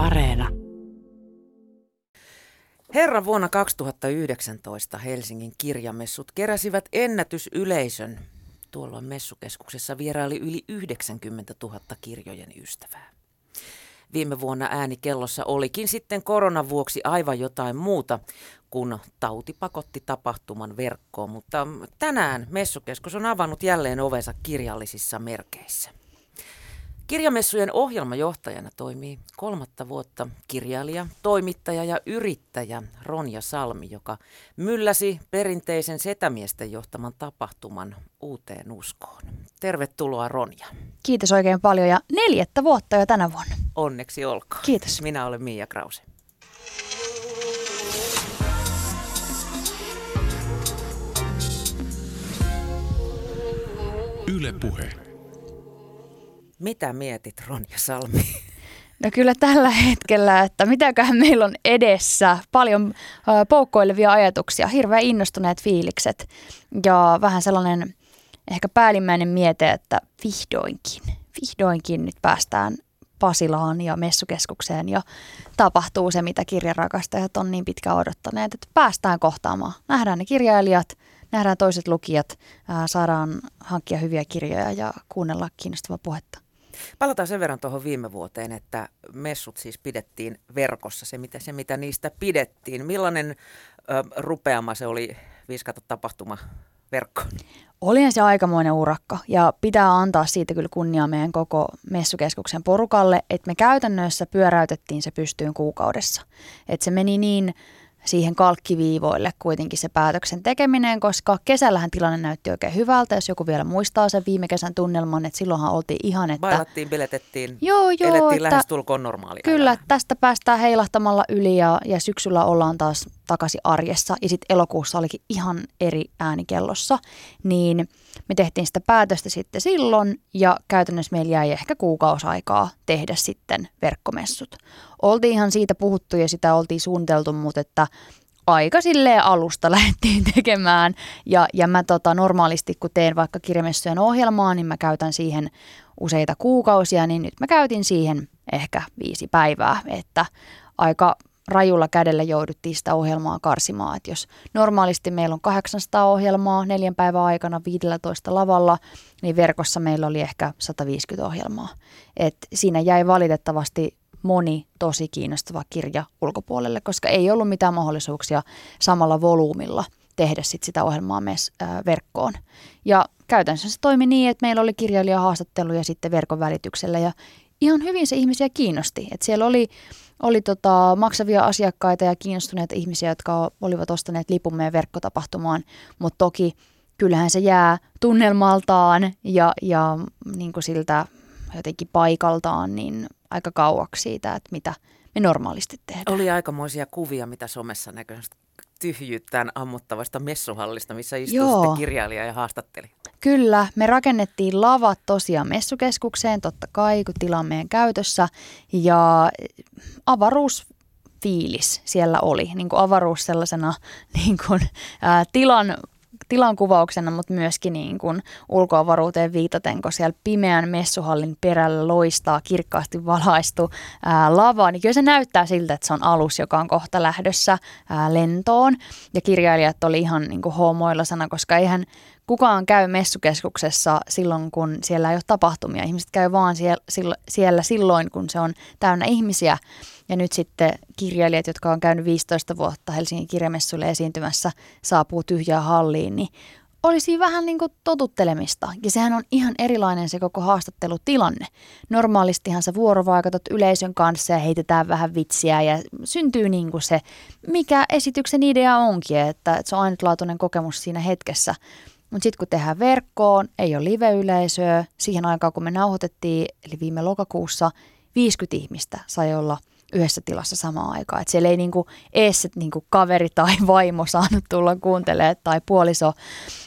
Areena. Herra vuonna 2019 Helsingin kirjamessut keräsivät ennätysyleisön. Tuolloin messukeskuksessa vieraili yli 90 000 kirjojen ystävää. Viime vuonna äänikellossa olikin sitten koronan vuoksi aivan jotain muuta, kun tauti pakotti tapahtuman verkkoon, mutta tänään messukeskus on avannut jälleen ovensa kirjallisissa merkeissä. Kirjamessujen ohjelmajohtajana toimii kolmatta vuotta kirjailija, toimittaja ja yrittäjä Ronja Salmi, joka mylläsi perinteisen setämiesten johtaman tapahtuman uuteen uskoon. Tervetuloa Ronja. Kiitos oikein paljon ja neljättä vuotta jo tänä vuonna. Onneksi olkoon. Kiitos. Minä olen Miia Krause. Yle Puhe. Mitä mietit Ronja Salmi? No kyllä tällä hetkellä, että mitäköhän meillä on edessä. Paljon poukkoilevia ajatuksia, hirveän innostuneet fiilikset ja vähän sellainen ehkä päällimmäinen miete, että vihdoinkin, vihdoinkin nyt päästään Pasilaan ja messukeskukseen ja tapahtuu se, mitä kirjarakastajat on niin pitkään odottaneet, että päästään kohtaamaan. Nähdään ne kirjailijat, nähdään toiset lukijat, saadaan hankkia hyviä kirjoja ja kuunnella kiinnostavaa puhetta. Palataan sen verran tuohon viime vuoteen, että messut siis pidettiin verkossa, se mitä, se mitä niistä pidettiin. Millainen ö, rupeama se oli viskata tapahtuma verkkoon? Olihan se aikamoinen urakka ja pitää antaa siitä kyllä kunniaa meidän koko messukeskuksen porukalle, että me käytännössä pyöräytettiin se pystyyn kuukaudessa. Että se meni niin siihen kalkkiviivoille kuitenkin se päätöksen tekeminen, koska kesällähän tilanne näytti oikein hyvältä, jos joku vielä muistaa sen viime kesän tunnelman, että silloinhan oltiin ihan, että... Bailattiin, biletettiin, Joo, joo, elettiin että- lähes tulkoon normaalia. Kyllä, elämää. tästä päästään heilahtamalla yli ja, ja syksyllä ollaan taas takaisin arjessa. Ja sitten elokuussa olikin ihan eri ääni kellossa. Niin me tehtiin sitä päätöstä sitten silloin ja käytännössä meillä jäi ehkä kuukausaikaa tehdä sitten verkkomessut. Oltiin ihan siitä puhuttu ja sitä oltiin suunniteltu, mutta että aika silleen alusta lähdettiin tekemään. Ja, ja mä tota, normaalisti, kun teen vaikka kirjamessujen ohjelmaa, niin mä käytän siihen useita kuukausia, niin nyt mä käytin siihen ehkä viisi päivää, että aika rajulla kädellä jouduttiin sitä ohjelmaa karsimaan. Että jos normaalisti meillä on 800 ohjelmaa neljän päivän aikana 15 lavalla, niin verkossa meillä oli ehkä 150 ohjelmaa. Et siinä jäi valitettavasti moni tosi kiinnostava kirja ulkopuolelle, koska ei ollut mitään mahdollisuuksia samalla volyymilla tehdä sit sitä ohjelmaa äh, verkkoon. Ja käytännössä se toimi niin, että meillä oli kirjailijahaastatteluja sitten verkon välityksellä ja ihan hyvin se ihmisiä kiinnosti. Et siellä oli, oli tota maksavia asiakkaita ja kiinnostuneita ihmisiä, jotka olivat ostaneet lipun meidän verkkotapahtumaan, mutta toki kyllähän se jää tunnelmaltaan ja, ja niin kuin siltä jotenkin paikaltaan niin aika kauaksi siitä, että mitä me normaalisti tehdään. Oli aikamoisia kuvia, mitä somessa näkyy tyhjyyttään ammottavasta messuhallista, missä sitten kirjailija ja haastatteli. Kyllä, me rakennettiin lavat tosiaan messukeskukseen, totta kai, kun tila on meidän käytössä. Ja avaruusfiilis siellä oli, niin kuin avaruus sellaisena niin kuin, ää, tilan tilan kuvauksena, mutta myöskin niin kuin ulkoavaruuteen viitaten, kun siellä pimeän messuhallin perällä loistaa kirkkaasti valaistu ää, lava, niin kyllä se näyttää siltä, että se on alus, joka on kohta lähdössä ää, lentoon. Ja kirjailijat oli ihan niin kuin hoomoilla sana, koska eihän kukaan käy messukeskuksessa silloin, kun siellä ei ole tapahtumia. Ihmiset käy vaan siellä, siellä silloin, kun se on täynnä ihmisiä. Ja nyt sitten kirjailijat, jotka on käynyt 15 vuotta Helsingin kirjamessuille esiintymässä, saapuu tyhjään halliin, niin olisi vähän niin kuin totuttelemista. Ja sehän on ihan erilainen se koko haastattelutilanne. Normaalistihan sä vuorovaikutat yleisön kanssa ja heitetään vähän vitsiä ja syntyy niin kuin se, mikä esityksen idea onkin, että se on ainutlaatuinen kokemus siinä hetkessä. Mutta sitten kun tehdään verkkoon, ei ole live-yleisöä, siihen aikaan kun me nauhoitettiin, eli viime lokakuussa, 50 ihmistä sai olla yhdessä tilassa samaan aikaan. Et siellä ei niinku ees niinku kaveri tai vaimo saanut tulla kuuntelemaan tai puoliso,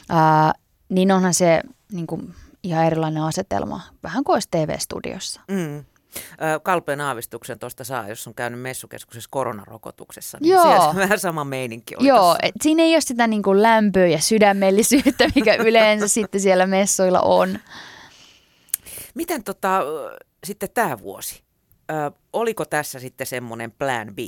ää, niin onhan se niinku ihan erilainen asetelma, vähän kuin olisi TV-studiossa. Mm. Kalpeen aavistuksen tuosta saa, jos on käynyt messukeskuksessa koronarokotuksessa. Niin Joo. Siellä vähän sama meininki oli Joo, tossa. et siinä ei ole sitä niinku lämpöä ja sydämellisyyttä, mikä yleensä sitten siellä messuilla on. Miten tota, sitten tämä vuosi? Ö, oliko tässä sitten semmoinen plan B,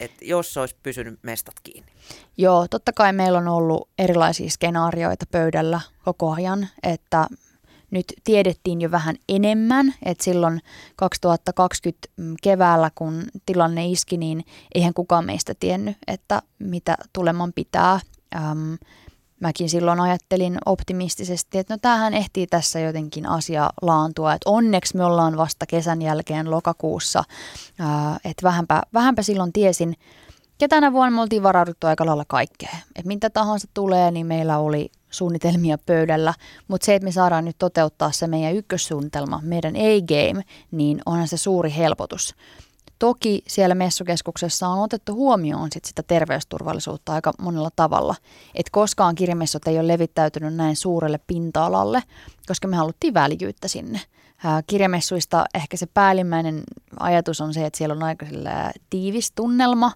että jos olisi pysynyt mestat kiinni? Joo, totta kai meillä on ollut erilaisia skenaarioita pöydällä koko ajan, että nyt tiedettiin jo vähän enemmän, että silloin 2020 keväällä, kun tilanne iski, niin eihän kukaan meistä tiennyt, että mitä tuleman pitää. Mäkin silloin ajattelin optimistisesti, että no tämähän ehtii tässä jotenkin asia laantua, että onneksi me ollaan vasta kesän jälkeen lokakuussa, että vähänpä, vähänpä silloin tiesin, ja tänä vuonna me oltiin varauduttu aika lailla kaikkeen. Että mitä tahansa tulee, niin meillä oli suunnitelmia pöydällä, mutta se, että me saadaan nyt toteuttaa se meidän ykkössuunnitelma, meidän A-game, niin onhan se suuri helpotus. Toki siellä messukeskuksessa on otettu huomioon sit sitä terveysturvallisuutta aika monella tavalla. Että koskaan kirjamessut ei ole levittäytynyt näin suurelle pinta-alalle, koska me haluttiin väljyyttä sinne. Kirjamessuista ehkä se päällimmäinen ajatus on se, että siellä on aika tiivis tunnelma,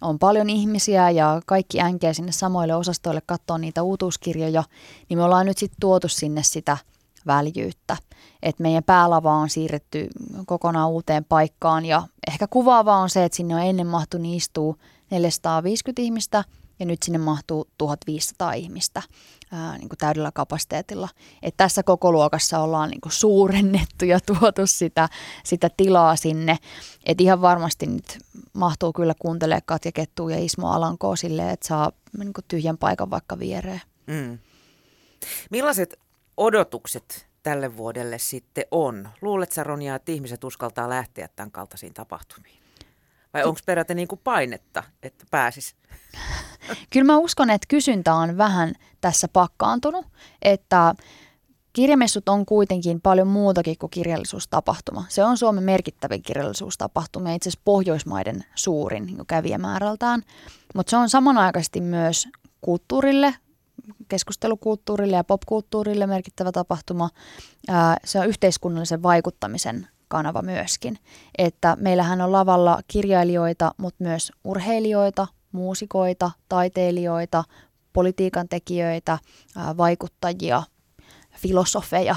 on paljon ihmisiä ja kaikki änkeä sinne samoille osastoille katsoa niitä uutuuskirjoja, niin me ollaan nyt sitten tuotu sinne sitä väljyyttä. Että meidän päälava on siirretty kokonaan uuteen paikkaan ja ehkä kuvaavaa on se, että sinne on ennen mahtunut istuu 450 ihmistä ja nyt sinne mahtuu 1500 ihmistä ää, niin kuin täydellä kapasiteetilla. Et tässä koko luokassa ollaan niin kuin suurennettu ja tuotu sitä, sitä tilaa sinne. Et ihan varmasti nyt mahtuu kyllä kuuntelemaan Katja Kettua ja Ismo Alankoa silleen, että saa niin kuin tyhjän paikan vaikka viereen. Mm. Millaiset odotukset tälle vuodelle sitten on? Luuletko Ronja, että ihmiset uskaltaa lähteä tämän kaltaisiin tapahtumiin? Vai onko peräti niin kuin painetta, että pääsis? Kyllä mä uskon, että kysyntä on vähän tässä pakkaantunut, että Kirjamessut on kuitenkin paljon muutakin kuin kirjallisuustapahtuma. Se on Suomen merkittävin kirjallisuustapahtuma ja itse asiassa Pohjoismaiden suurin niin kävijämäärältään. Mutta se on samanaikaisesti myös kulttuurille, keskustelukulttuurille ja popkulttuurille merkittävä tapahtuma. Se on yhteiskunnallisen vaikuttamisen kanava myöskin. Että meillähän on lavalla kirjailijoita, mutta myös urheilijoita, muusikoita, taiteilijoita, politiikan tekijöitä, vaikuttajia, filosofeja,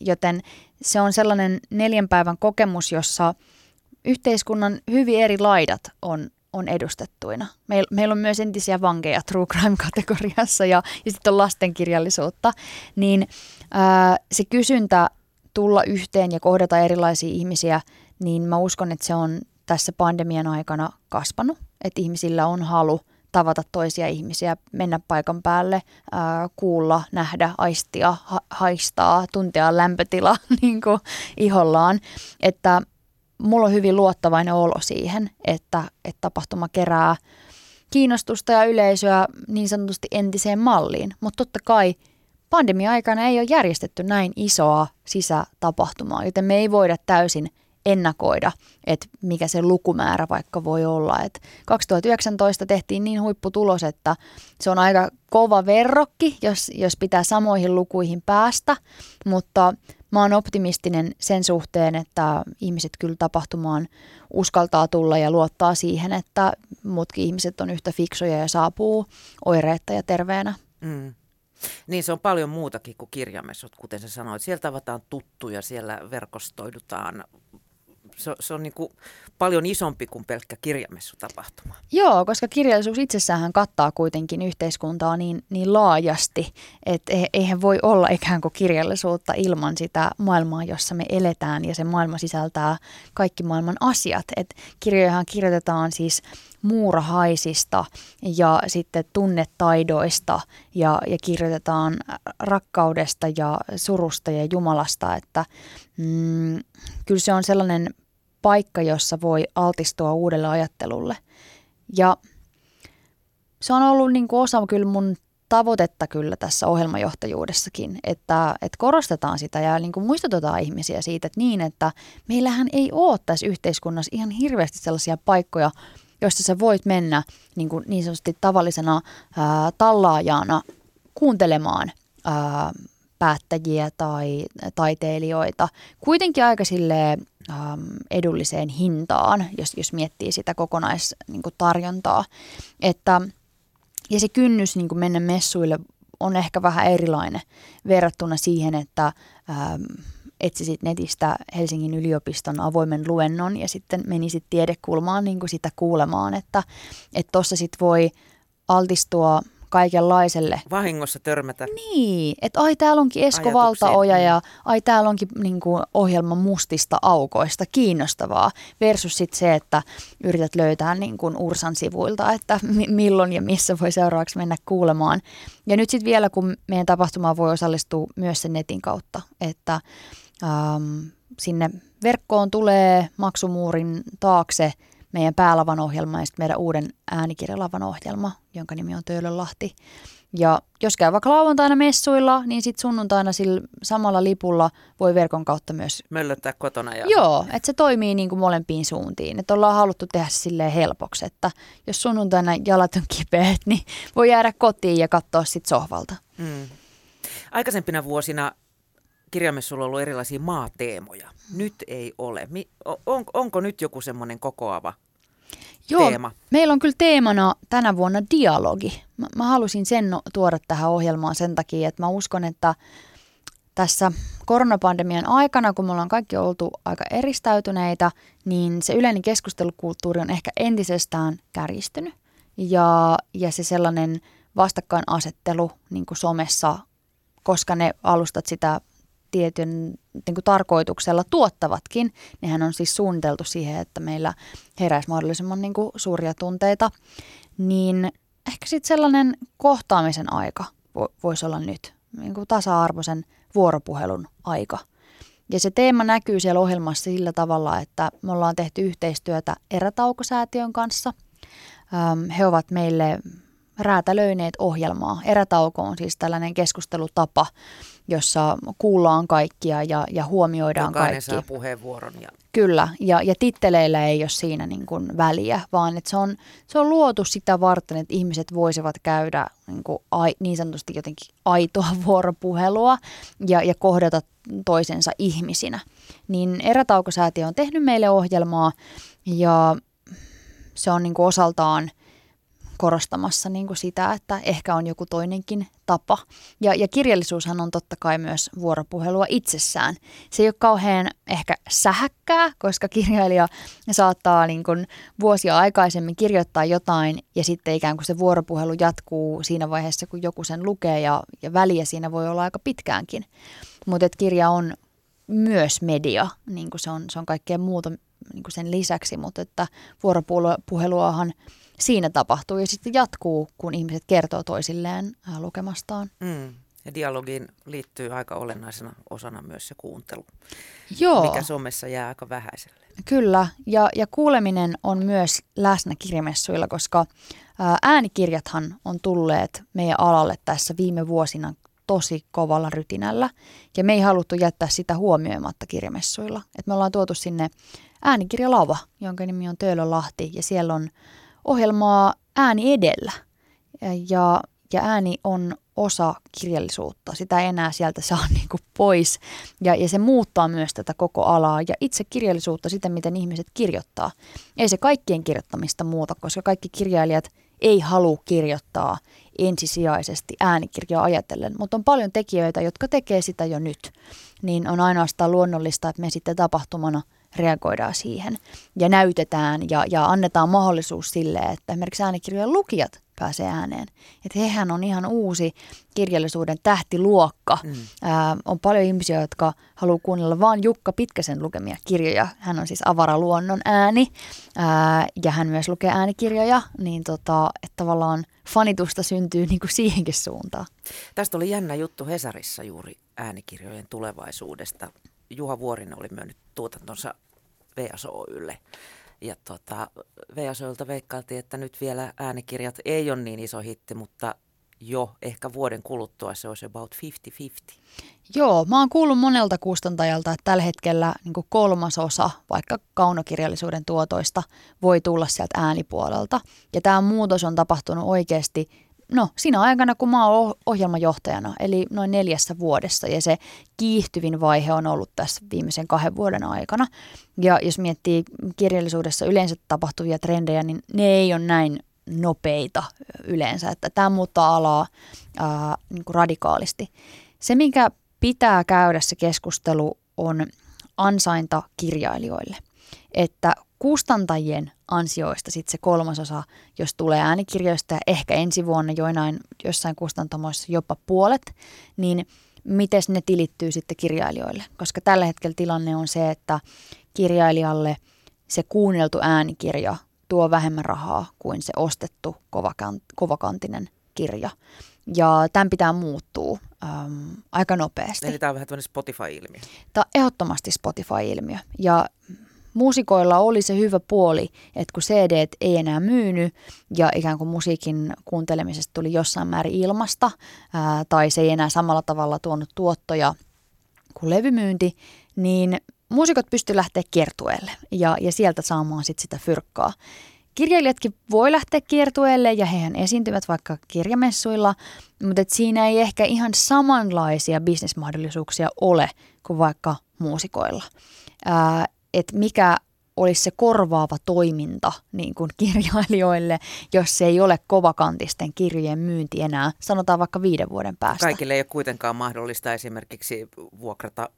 joten se on sellainen neljän päivän kokemus, jossa yhteiskunnan hyvin eri laidat on, on edustettuina. Meil, meillä on myös entisiä vankeja True Crime-kategoriassa ja, ja sitten on lastenkirjallisuutta, niin ää, se kysyntä tulla yhteen ja kohdata erilaisia ihmisiä, niin mä uskon, että se on tässä pandemian aikana kasvanut, että ihmisillä on halu tavata toisia ihmisiä, mennä paikan päälle, ää, kuulla, nähdä, aistia, ha- haistaa, tuntea lämpötila niin kuin ihollaan. Että mulla on hyvin luottavainen olo siihen, että, että tapahtuma kerää kiinnostusta ja yleisöä niin sanotusti entiseen malliin. Mutta totta kai pandemia-aikana ei ole järjestetty näin isoa sisätapahtumaa, joten me ei voida täysin – ennakoida, että mikä se lukumäärä vaikka voi olla. Et 2019 tehtiin niin huipputulos, että se on aika kova verrokki, jos, jos pitää samoihin lukuihin päästä, mutta mä oon optimistinen sen suhteen, että ihmiset kyllä tapahtumaan uskaltaa tulla ja luottaa siihen, että muutkin ihmiset on yhtä fiksoja ja saapuu oireetta ja terveenä. Mm. Niin se on paljon muutakin kuin kirjamessut, kuten sä sanoit. Sieltä avataan tuttuja, siellä verkostoidutaan se, se on niin kuin paljon isompi kuin pelkkä kirjamessutapahtuma. Joo, koska kirjallisuus itsessään kattaa kuitenkin yhteiskuntaa niin, niin laajasti, että e, eihän voi olla ikään kuin kirjallisuutta ilman sitä maailmaa, jossa me eletään ja se maailma sisältää kaikki maailman asiat. Et kirjojahan kirjoitetaan siis muurahaisista ja sitten tunnetaidoista ja, ja kirjoitetaan rakkaudesta ja surusta ja Jumalasta, että mm, kyllä se on sellainen paikka, jossa voi altistua uudelle ajattelulle. Ja se on ollut niin kuin osa kyllä mun tavoitetta kyllä tässä ohjelmajohtajuudessakin, että, että korostetaan sitä ja niin kuin muistutetaan ihmisiä siitä, että niin, että meillähän ei ole tässä yhteiskunnassa ihan hirveästi sellaisia paikkoja, joista sä voit mennä niin, kuin niin sanotusti tavallisena ää, tallaajana kuuntelemaan ää, päättäjiä tai taiteilijoita. Kuitenkin aika silleen ähm, edulliseen hintaan, jos, jos miettii sitä kokonaistarjontaa. Niin että, ja se kynnys niin kuin mennä messuille on ehkä vähän erilainen verrattuna siihen, että ähm, etsisit netistä Helsingin yliopiston avoimen luennon ja sitten menisit tiedekulmaan niin kuin sitä kuulemaan, että tuossa sitten voi altistua – kaikenlaiselle. Vahingossa törmätä. Niin, että ai täällä onkin Esko Valtaoja ja ai täällä onkin niin kuin, ohjelma mustista aukoista, kiinnostavaa. Versus sitten se, että yrität löytää niin kuin Ursan sivuilta, että milloin ja missä voi seuraavaksi mennä kuulemaan. Ja nyt sitten vielä, kun meidän tapahtumaan voi osallistua myös sen netin kautta, että ähm, sinne verkkoon tulee maksumuurin taakse – meidän päälavan ohjelma ja sitten meidän uuden äänikirjalavan ohjelma, jonka nimi on Töölönlahti. Ja jos käy vaikka lauantaina messuilla, niin sitten sunnuntaina sillä samalla lipulla voi verkon kautta myös... Möllöttää kotona. Ja... Joo, että se toimii niin kuin molempiin suuntiin. Että ollaan haluttu tehdä se silleen helpoksi, että jos sunnuntaina jalat on kipeät, niin voi jäädä kotiin ja katsoa sitten sohvalta. Mm. Aikaisempina vuosina kirjamessulla on ollut erilaisia maateemoja. Nyt ei ole. On, onko nyt joku semmoinen kokoava Joo, teema? meillä on kyllä teemana tänä vuonna dialogi. Mä, mä halusin sen tuoda tähän ohjelmaan sen takia, että mä uskon, että tässä koronapandemian aikana, kun me ollaan kaikki oltu aika eristäytyneitä, niin se yleinen keskustelukulttuuri on ehkä entisestään kärjistynyt. Ja, ja se sellainen vastakkainasettelu niin kuin somessa, koska ne alustat sitä tietyn niin kuin tarkoituksella tuottavatkin, nehän on siis suunniteltu siihen, että meillä heräisi mahdollisimman niin kuin suuria tunteita, niin ehkä sitten sellainen kohtaamisen aika voisi olla nyt, niin kuin tasa-arvoisen vuoropuhelun aika. Ja se teema näkyy siellä ohjelmassa sillä tavalla, että me ollaan tehty yhteistyötä Erätaukosäätiön kanssa. He ovat meille räätälöineet ohjelmaa. Erätauko on siis tällainen keskustelutapa, jossa kuullaan kaikkia ja, ja huomioidaan Jokainen kaikki. saa puheenvuoron. Ja... Kyllä, ja, ja titteleillä ei ole siinä niin kuin väliä, vaan että se, on, se on luotu sitä varten, että ihmiset voisivat käydä niin, kuin ai, niin sanotusti jotenkin aitoa vuoropuhelua ja, ja kohdata toisensa ihmisinä. Niin Erätaukosäätiö on tehnyt meille ohjelmaa ja se on niin kuin osaltaan – korostamassa niin kuin sitä, että ehkä on joku toinenkin tapa. Ja, ja kirjallisuushan on totta kai myös vuoropuhelua itsessään. Se ei ole kauhean ehkä sähäkkää, koska kirjailija saattaa niin kuin vuosia aikaisemmin kirjoittaa jotain ja sitten ikään kuin se vuoropuhelu jatkuu siinä vaiheessa, kun joku sen lukee ja, ja väliä siinä voi olla aika pitkäänkin. Mutta kirja on myös media, niin kuin se, on, se on kaikkea muuta niin kuin sen lisäksi, mutta että vuoropuheluahan – siinä tapahtuu ja sitten jatkuu, kun ihmiset kertoo toisilleen äh, lukemastaan. Mm. Ja dialogiin liittyy aika olennaisena osana myös se kuuntelu, Joo. mikä somessa jää aika vähäiselle. Kyllä, ja, ja kuuleminen on myös läsnä kirjamessuilla, koska ää, äänikirjathan on tulleet meidän alalle tässä viime vuosina tosi kovalla rytinällä, ja me ei haluttu jättää sitä huomioimatta kirjamessuilla. Et me ollaan tuotu sinne äänikirjalava, jonka nimi on Töölölahti, ja siellä on ohjelmaa ääni edellä. Ja, ja ääni on osa kirjallisuutta. Sitä ei enää sieltä saa niin kuin pois. Ja, ja se muuttaa myös tätä koko alaa ja itse kirjallisuutta, sitä miten ihmiset kirjoittaa. Ei se kaikkien kirjoittamista muuta, koska kaikki kirjailijat ei halua kirjoittaa ensisijaisesti äänikirjaa ajatellen, mutta on paljon tekijöitä, jotka tekee sitä jo nyt. Niin on ainoastaan luonnollista, että me sitten tapahtumana – reagoidaan siihen ja näytetään ja, ja annetaan mahdollisuus sille, että esimerkiksi äänikirjojen lukijat pääsee ääneen. Että hehän on ihan uusi kirjallisuuden tähtiluokka. Mm. Ää, on paljon ihmisiä, jotka haluaa kuunnella vain Jukka Pitkäsen lukemia kirjoja. Hän on siis avaraluonnon ääni ää, ja hän myös lukee äänikirjoja, niin tota, että tavallaan fanitusta syntyy niin kuin siihenkin suuntaan. Tästä oli jännä juttu Hesarissa juuri äänikirjojen tulevaisuudesta. Juha Vuorinen oli myönnyt tuotantonsa VSOYlle. Ja tota, VSOylta veikkailtiin, että nyt vielä äänikirjat ei ole niin iso hitti, mutta jo ehkä vuoden kuluttua se olisi about 50-50. Joo, mä oon kuullut monelta kustantajalta, että tällä hetkellä niin kolmasosa vaikka kaunokirjallisuuden tuotoista voi tulla sieltä äänipuolelta. Ja tämä muutos on tapahtunut oikeasti no siinä aikana, kun mä oon ohjelmajohtajana, eli noin neljässä vuodessa, ja se kiihtyvin vaihe on ollut tässä viimeisen kahden vuoden aikana. Ja jos miettii kirjallisuudessa yleensä tapahtuvia trendejä, niin ne ei ole näin nopeita yleensä, että tämä muuttaa alaa ää, niin kuin radikaalisti. Se, mikä pitää käydä se keskustelu on ansainta kirjailijoille. Että kustantajien ansioista sitten se kolmasosa, jos tulee äänikirjoista ja ehkä ensi vuonna joinain, jossain kustantamoissa jopa puolet, niin miten ne tilittyy sitten kirjailijoille. Koska tällä hetkellä tilanne on se, että kirjailijalle se kuunneltu äänikirja tuo vähemmän rahaa kuin se ostettu kovakantinen kirja. Ja tämän pitää muuttua äm, aika nopeasti. Eli tämä on vähän tämmöinen Spotify-ilmiö. Tämä on ehdottomasti Spotify-ilmiö. Ja muusikoilla oli se hyvä puoli, että kun CD ei enää myynyt ja ikään kuin musiikin kuuntelemisesta tuli jossain määrin ilmasta ää, tai se ei enää samalla tavalla tuonut tuottoja kuin levymyynti, niin muusikot pystyivät lähteä kiertueelle ja, ja sieltä saamaan sit sitä fyrkkaa. Kirjailijatkin voi lähteä kiertueelle ja hehän esiintyvät vaikka kirjamessuilla, mutta et siinä ei ehkä ihan samanlaisia bisnesmahdollisuuksia ole kuin vaikka muusikoilla. Ää, et mikä olisi se korvaava toiminta niin kuin kirjailijoille, jos se ei ole kovakantisten kirjojen myynti enää, sanotaan vaikka viiden vuoden päästä. Kaikille ei ole kuitenkaan mahdollista esimerkiksi vuokrata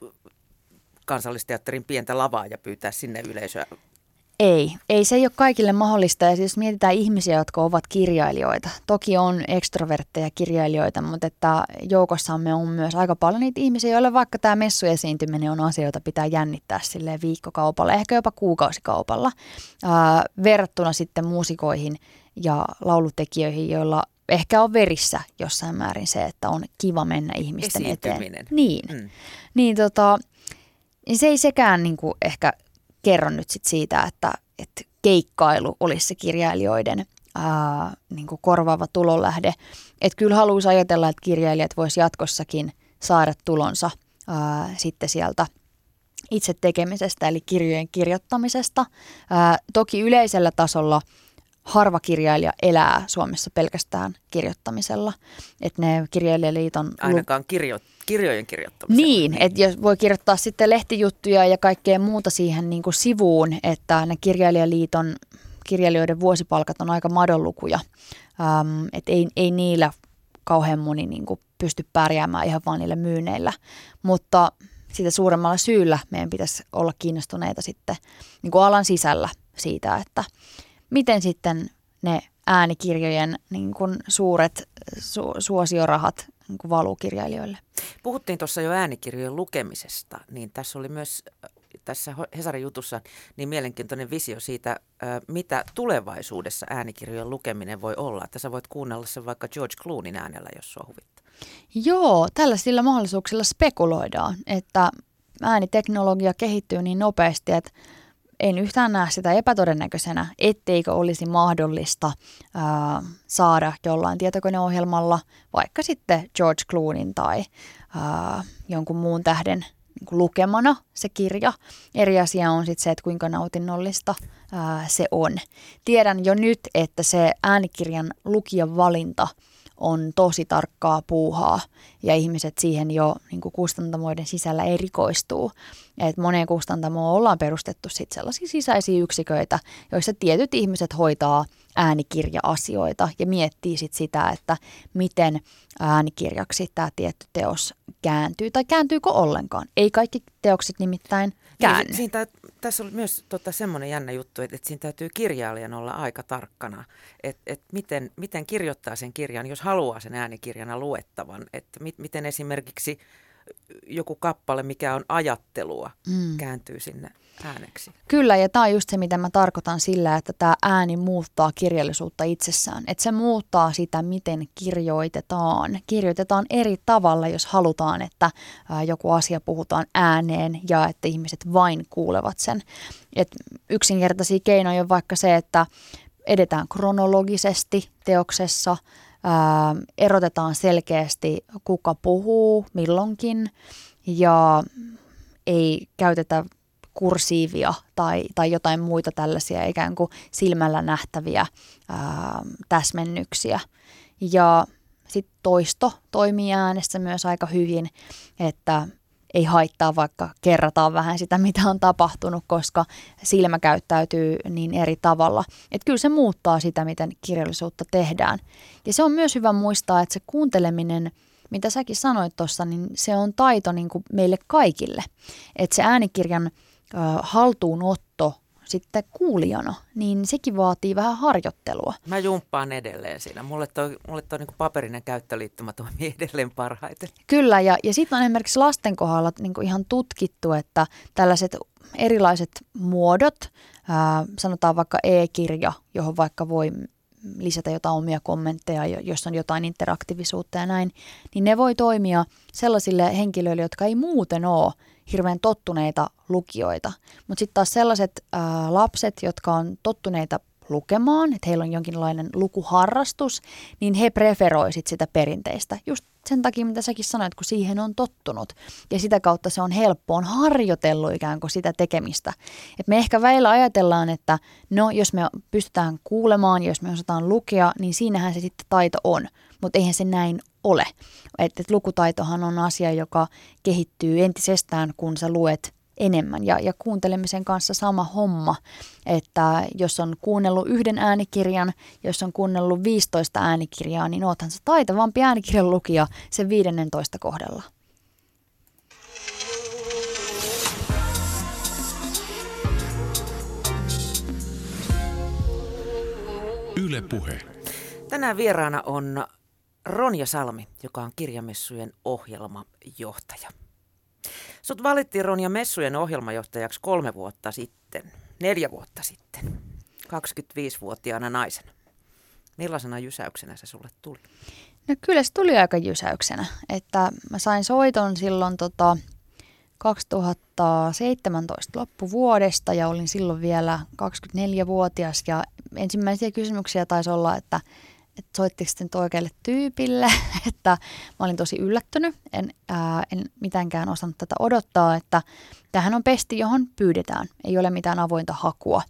kansallisteatterin pientä lavaa ja pyytää sinne yleisöä ei, ei se ei ole kaikille mahdollista. Ja siis mietitään ihmisiä, jotka ovat kirjailijoita. Toki on ekstrovertteja kirjailijoita, mutta että joukossamme on myös aika paljon niitä ihmisiä, joille vaikka tämä messuesiintyminen on asia, jota pitää jännittää sille viikkokaupalla, ehkä jopa kuukausikaupalla. Ää, verrattuna sitten muusikoihin ja laulutekijöihin, joilla ehkä on verissä jossain määrin se, että on kiva mennä ihmisten eteen. Niin, mm. niin tota, se ei sekään niin kuin ehkä kerro nyt sit siitä, että, että keikkailu olisi se kirjailijoiden ää, niin kuin korvaava tulonlähde. Että kyllä haluaisi ajatella, että kirjailijat voisivat jatkossakin saada tulonsa ää, sitten sieltä itse tekemisestä, eli kirjojen kirjoittamisesta. Ää, toki yleisellä tasolla – harva kirjailija elää Suomessa pelkästään kirjoittamisella. Että ne kirjailijaliiton... Ainakaan kirjo, kirjojen kirjoittamisella. Niin, että jos voi kirjoittaa sitten lehtijuttuja ja kaikkea muuta siihen niin kuin sivuun, että ne kirjailijaliiton kirjailijoiden vuosipalkat on aika madonlukuja. Ähm, että ei, ei niillä kauhean moni niin kuin pysty pärjäämään ihan vaan niillä myynneillä. Mutta sitä suuremmalla syyllä meidän pitäisi olla kiinnostuneita sitten niin kuin alan sisällä siitä, että miten sitten ne äänikirjojen niin kuin suuret su- suosiorahat niin kuin valuu kirjailijoille. Puhuttiin tuossa jo äänikirjojen lukemisesta, niin tässä oli myös tässä Hesarin jutussa niin mielenkiintoinen visio siitä, mitä tulevaisuudessa äänikirjojen lukeminen voi olla. Että sä voit kuunnella sen vaikka George Clooneyn äänellä, jos sua huvittaa. Joo, tällaisilla mahdollisuuksilla spekuloidaan, että ääniteknologia kehittyy niin nopeasti, että en yhtään näe sitä epätodennäköisenä, etteikö olisi mahdollista ää, saada jollain tietokoneohjelmalla vaikka sitten George Clooneyn tai ää, jonkun muun tähden niin lukemana se kirja. Eri asia on sitten se, että kuinka nautinnollista ää, se on. Tiedän jo nyt, että se äänikirjan lukijan valinta – on tosi tarkkaa puuhaa ja ihmiset siihen jo niin kuin kustantamoiden sisällä erikoistuu. Et moneen kustantamoon ollaan perustettu sit sellaisia sisäisiä yksiköitä, joissa tietyt ihmiset hoitaa äänikirja-asioita ja miettii sit sitä, että miten äänikirjaksi tämä tietty teos kääntyy tai kääntyykö ollenkaan. Ei kaikki teokset nimittäin käänny. Niin, siinä tässä on myös tota, semmoinen jännä juttu, että, että siinä täytyy kirjailijan olla aika tarkkana, että, että miten, miten kirjoittaa sen kirjan, jos haluaa sen äänikirjana luettavan. Että mit, miten esimerkiksi joku kappale, mikä on ajattelua, mm. kääntyy sinne ääneksi. Kyllä, ja tämä on just se, mitä mä tarkoitan sillä, että tämä ääni muuttaa kirjallisuutta itsessään. Että se muuttaa sitä, miten kirjoitetaan. Kirjoitetaan eri tavalla, jos halutaan, että joku asia puhutaan ääneen ja että ihmiset vain kuulevat sen. Et yksinkertaisia keinoja on vaikka se, että edetään kronologisesti teoksessa, erotetaan selkeästi, kuka puhuu milloinkin ja ei käytetä kursiivia tai, tai jotain muita tällaisia ikään kuin silmällä nähtäviä ää, täsmennyksiä. Ja sitten toisto toimii äänessä myös aika hyvin, että ei haittaa vaikka kerrataan vähän sitä, mitä on tapahtunut, koska silmä käyttäytyy niin eri tavalla. Että kyllä se muuttaa sitä, miten kirjallisuutta tehdään. Ja se on myös hyvä muistaa, että se kuunteleminen mitä säkin sanoit tuossa, niin se on taito niin kuin meille kaikille. Että se äänikirjan haltuunotto sitten kuulijana, niin sekin vaatii vähän harjoittelua. Mä jumppaan edelleen siinä. Mulle toi, mulle toi niin paperinen käyttöliittymä toimii edelleen parhaiten. Kyllä, ja, ja sitten on esimerkiksi lasten kohdalla niin ihan tutkittu, että tällaiset erilaiset muodot, ää, sanotaan vaikka e-kirja, johon vaikka voi lisätä jotain omia kommentteja, jos on jotain interaktiivisuutta ja näin, niin ne voi toimia sellaisille henkilöille, jotka ei muuten ole hirveän tottuneita lukijoita. Mutta sitten taas sellaiset ää, lapset, jotka on tottuneita lukemaan, että heillä on jonkinlainen lukuharrastus, niin he preferoisit sitä perinteistä. Just sen takia, mitä säkin sanoit, kun siihen on tottunut. Ja sitä kautta se on helppo, on harjoitellut ikään kuin sitä tekemistä. Et me ehkä väillä ajatellaan, että no jos me pystytään kuulemaan, jos me osataan lukea, niin siinähän se sitten taito on. Mutta eihän se näin ole. Et, et lukutaitohan on asia, joka kehittyy entisestään, kun sä luet enemmän. Ja, ja kuuntelemisen kanssa sama homma, että jos on kuunnellut yhden äänikirjan, jos on kuunnellut 15 äänikirjaa, niin oothan se taitavampi äänikirjan lukija sen 15 kohdalla. Yle Puhe. Tänään vieraana on Ronja Salmi, joka on kirjamessujen ohjelmajohtaja. Sut valittiin Ronja Messujen ohjelmajohtajaksi kolme vuotta sitten, neljä vuotta sitten, 25-vuotiaana naisena. Millaisena jysäyksenä se sulle tuli? No kyllä se tuli aika jysäyksenä, että mä sain soiton silloin tota 2017 loppuvuodesta ja olin silloin vielä 24-vuotias ja ensimmäisiä kysymyksiä taisi olla, että – että soittiko sitten oikealle tyypille, että mä olin tosi yllättynyt, en, ää, en mitenkään osannut tätä odottaa, että tähän on pesti, johon pyydetään, ei ole mitään avointa hakua.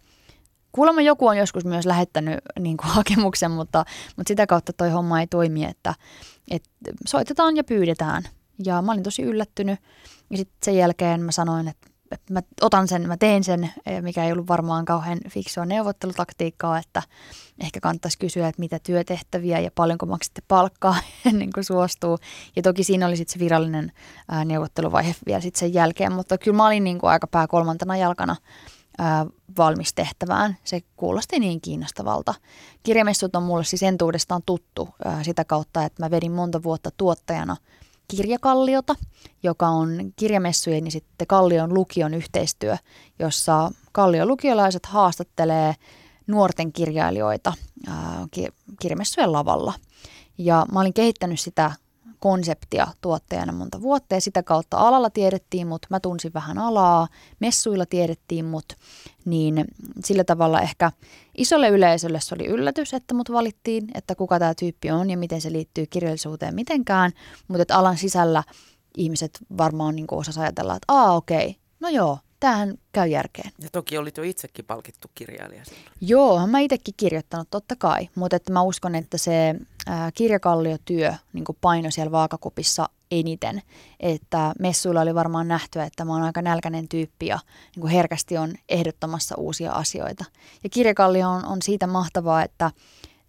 Kuulemma joku on joskus myös lähettänyt niin kuin, hakemuksen, mutta, mutta sitä kautta toi homma ei toimi, että, että soitetaan ja pyydetään. Ja mä olin tosi yllättynyt ja sitten sen jälkeen mä sanoin, että mä otan sen, mä teen sen, e, mikä ei ollut varmaan kauhean fiksua neuvottelutaktiikkaa, että ehkä kannattaisi kysyä, että mitä työtehtäviä ja paljonko maksatte palkkaa ennen kuin suostuu. Ja toki siinä oli sitten se virallinen ää, neuvotteluvaihe vielä sitten sen jälkeen, mutta kyllä mä olin niin kuin aika pää kolmantena jalkana ää, valmis tehtävään. Se kuulosti niin kiinnostavalta. Kirjamessut on mulle siis entuudestaan tuttu ää, sitä kautta, että mä vedin monta vuotta tuottajana – kirjakalliota, joka on kirjamessujen ja sitten Kallion lukion yhteistyö, jossa Kallion lukiolaiset haastattelee nuorten kirjailijoita kirjamessujen lavalla. Ja mä olin kehittänyt sitä konseptia tuottajana monta vuotta ja sitä kautta alalla tiedettiin mut, mä tunsin vähän alaa, messuilla tiedettiin mut, niin sillä tavalla ehkä isolle yleisölle se oli yllätys, että mut valittiin, että kuka tämä tyyppi on ja miten se liittyy kirjallisuuteen mitenkään, mutta aalan sisällä ihmiset varmaan niin osas ajatella, että aa okei, okay, no joo, tämähän käy järkeen. Ja toki olit jo itsekin palkittu kirjailija. Joo, mä itsekin kirjoittanut totta kai, mutta että mä uskon, että se ää, kirjakalliotyö niin paino siellä vaakakupissa eniten. Että messuilla oli varmaan nähty, että mä oon aika nälkäinen tyyppi ja niin herkästi on ehdottamassa uusia asioita. Ja kirjakallio on, on siitä mahtavaa, että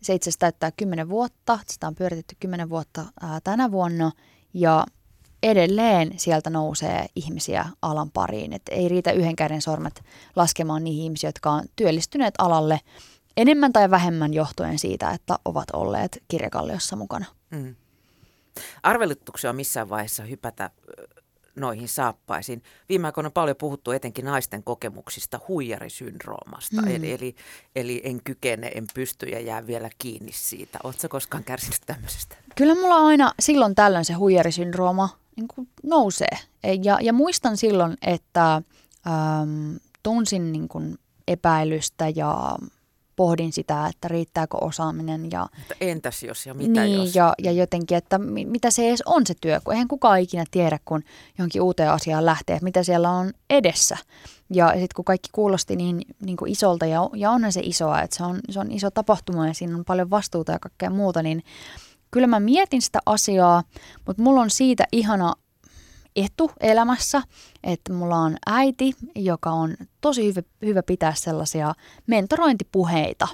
se itse asiassa täyttää 10 vuotta, sitä on pyöritetty 10 vuotta ää, tänä vuonna ja edelleen sieltä nousee ihmisiä alan pariin. Et ei riitä yhden käden sormet laskemaan niihin ihmisiä, jotka on työllistyneet alalle enemmän tai vähemmän johtuen siitä, että ovat olleet kirjakalliossa mukana. Mm. Arvelutuksia on missään vaiheessa hypätä noihin saappaisiin. Viime aikoina on paljon puhuttu etenkin naisten kokemuksista huijarisyndroomasta, mm. eli, eli, eli en kykene, en pysty ja jää vielä kiinni siitä. Oletko koskaan kärsinyt tämmöisestä? Kyllä mulla aina silloin tällöin se huijarisyndrooma niin kuin nousee. Ja, ja muistan silloin, että äm, tunsin niin kuin epäilystä ja pohdin sitä, että riittääkö osaaminen. Ja, Mutta entäs jos ja mitä niin, jos? Ja, ja jotenkin, että mitä se edes on se työ, kun eihän kukaan ikinä tiedä, kun johonkin uuteen asiaan lähtee, että mitä siellä on edessä. Ja sitten kun kaikki kuulosti niin, niin kuin isolta, ja, ja onhan se isoa, että se on, se on iso tapahtuma ja siinä on paljon vastuuta ja kaikkea muuta, niin kyllä mä mietin sitä asiaa, mutta mulla on siitä ihana etu elämässä, että mulla on äiti, joka on tosi hyvä, hyvä pitää sellaisia mentorointipuheita,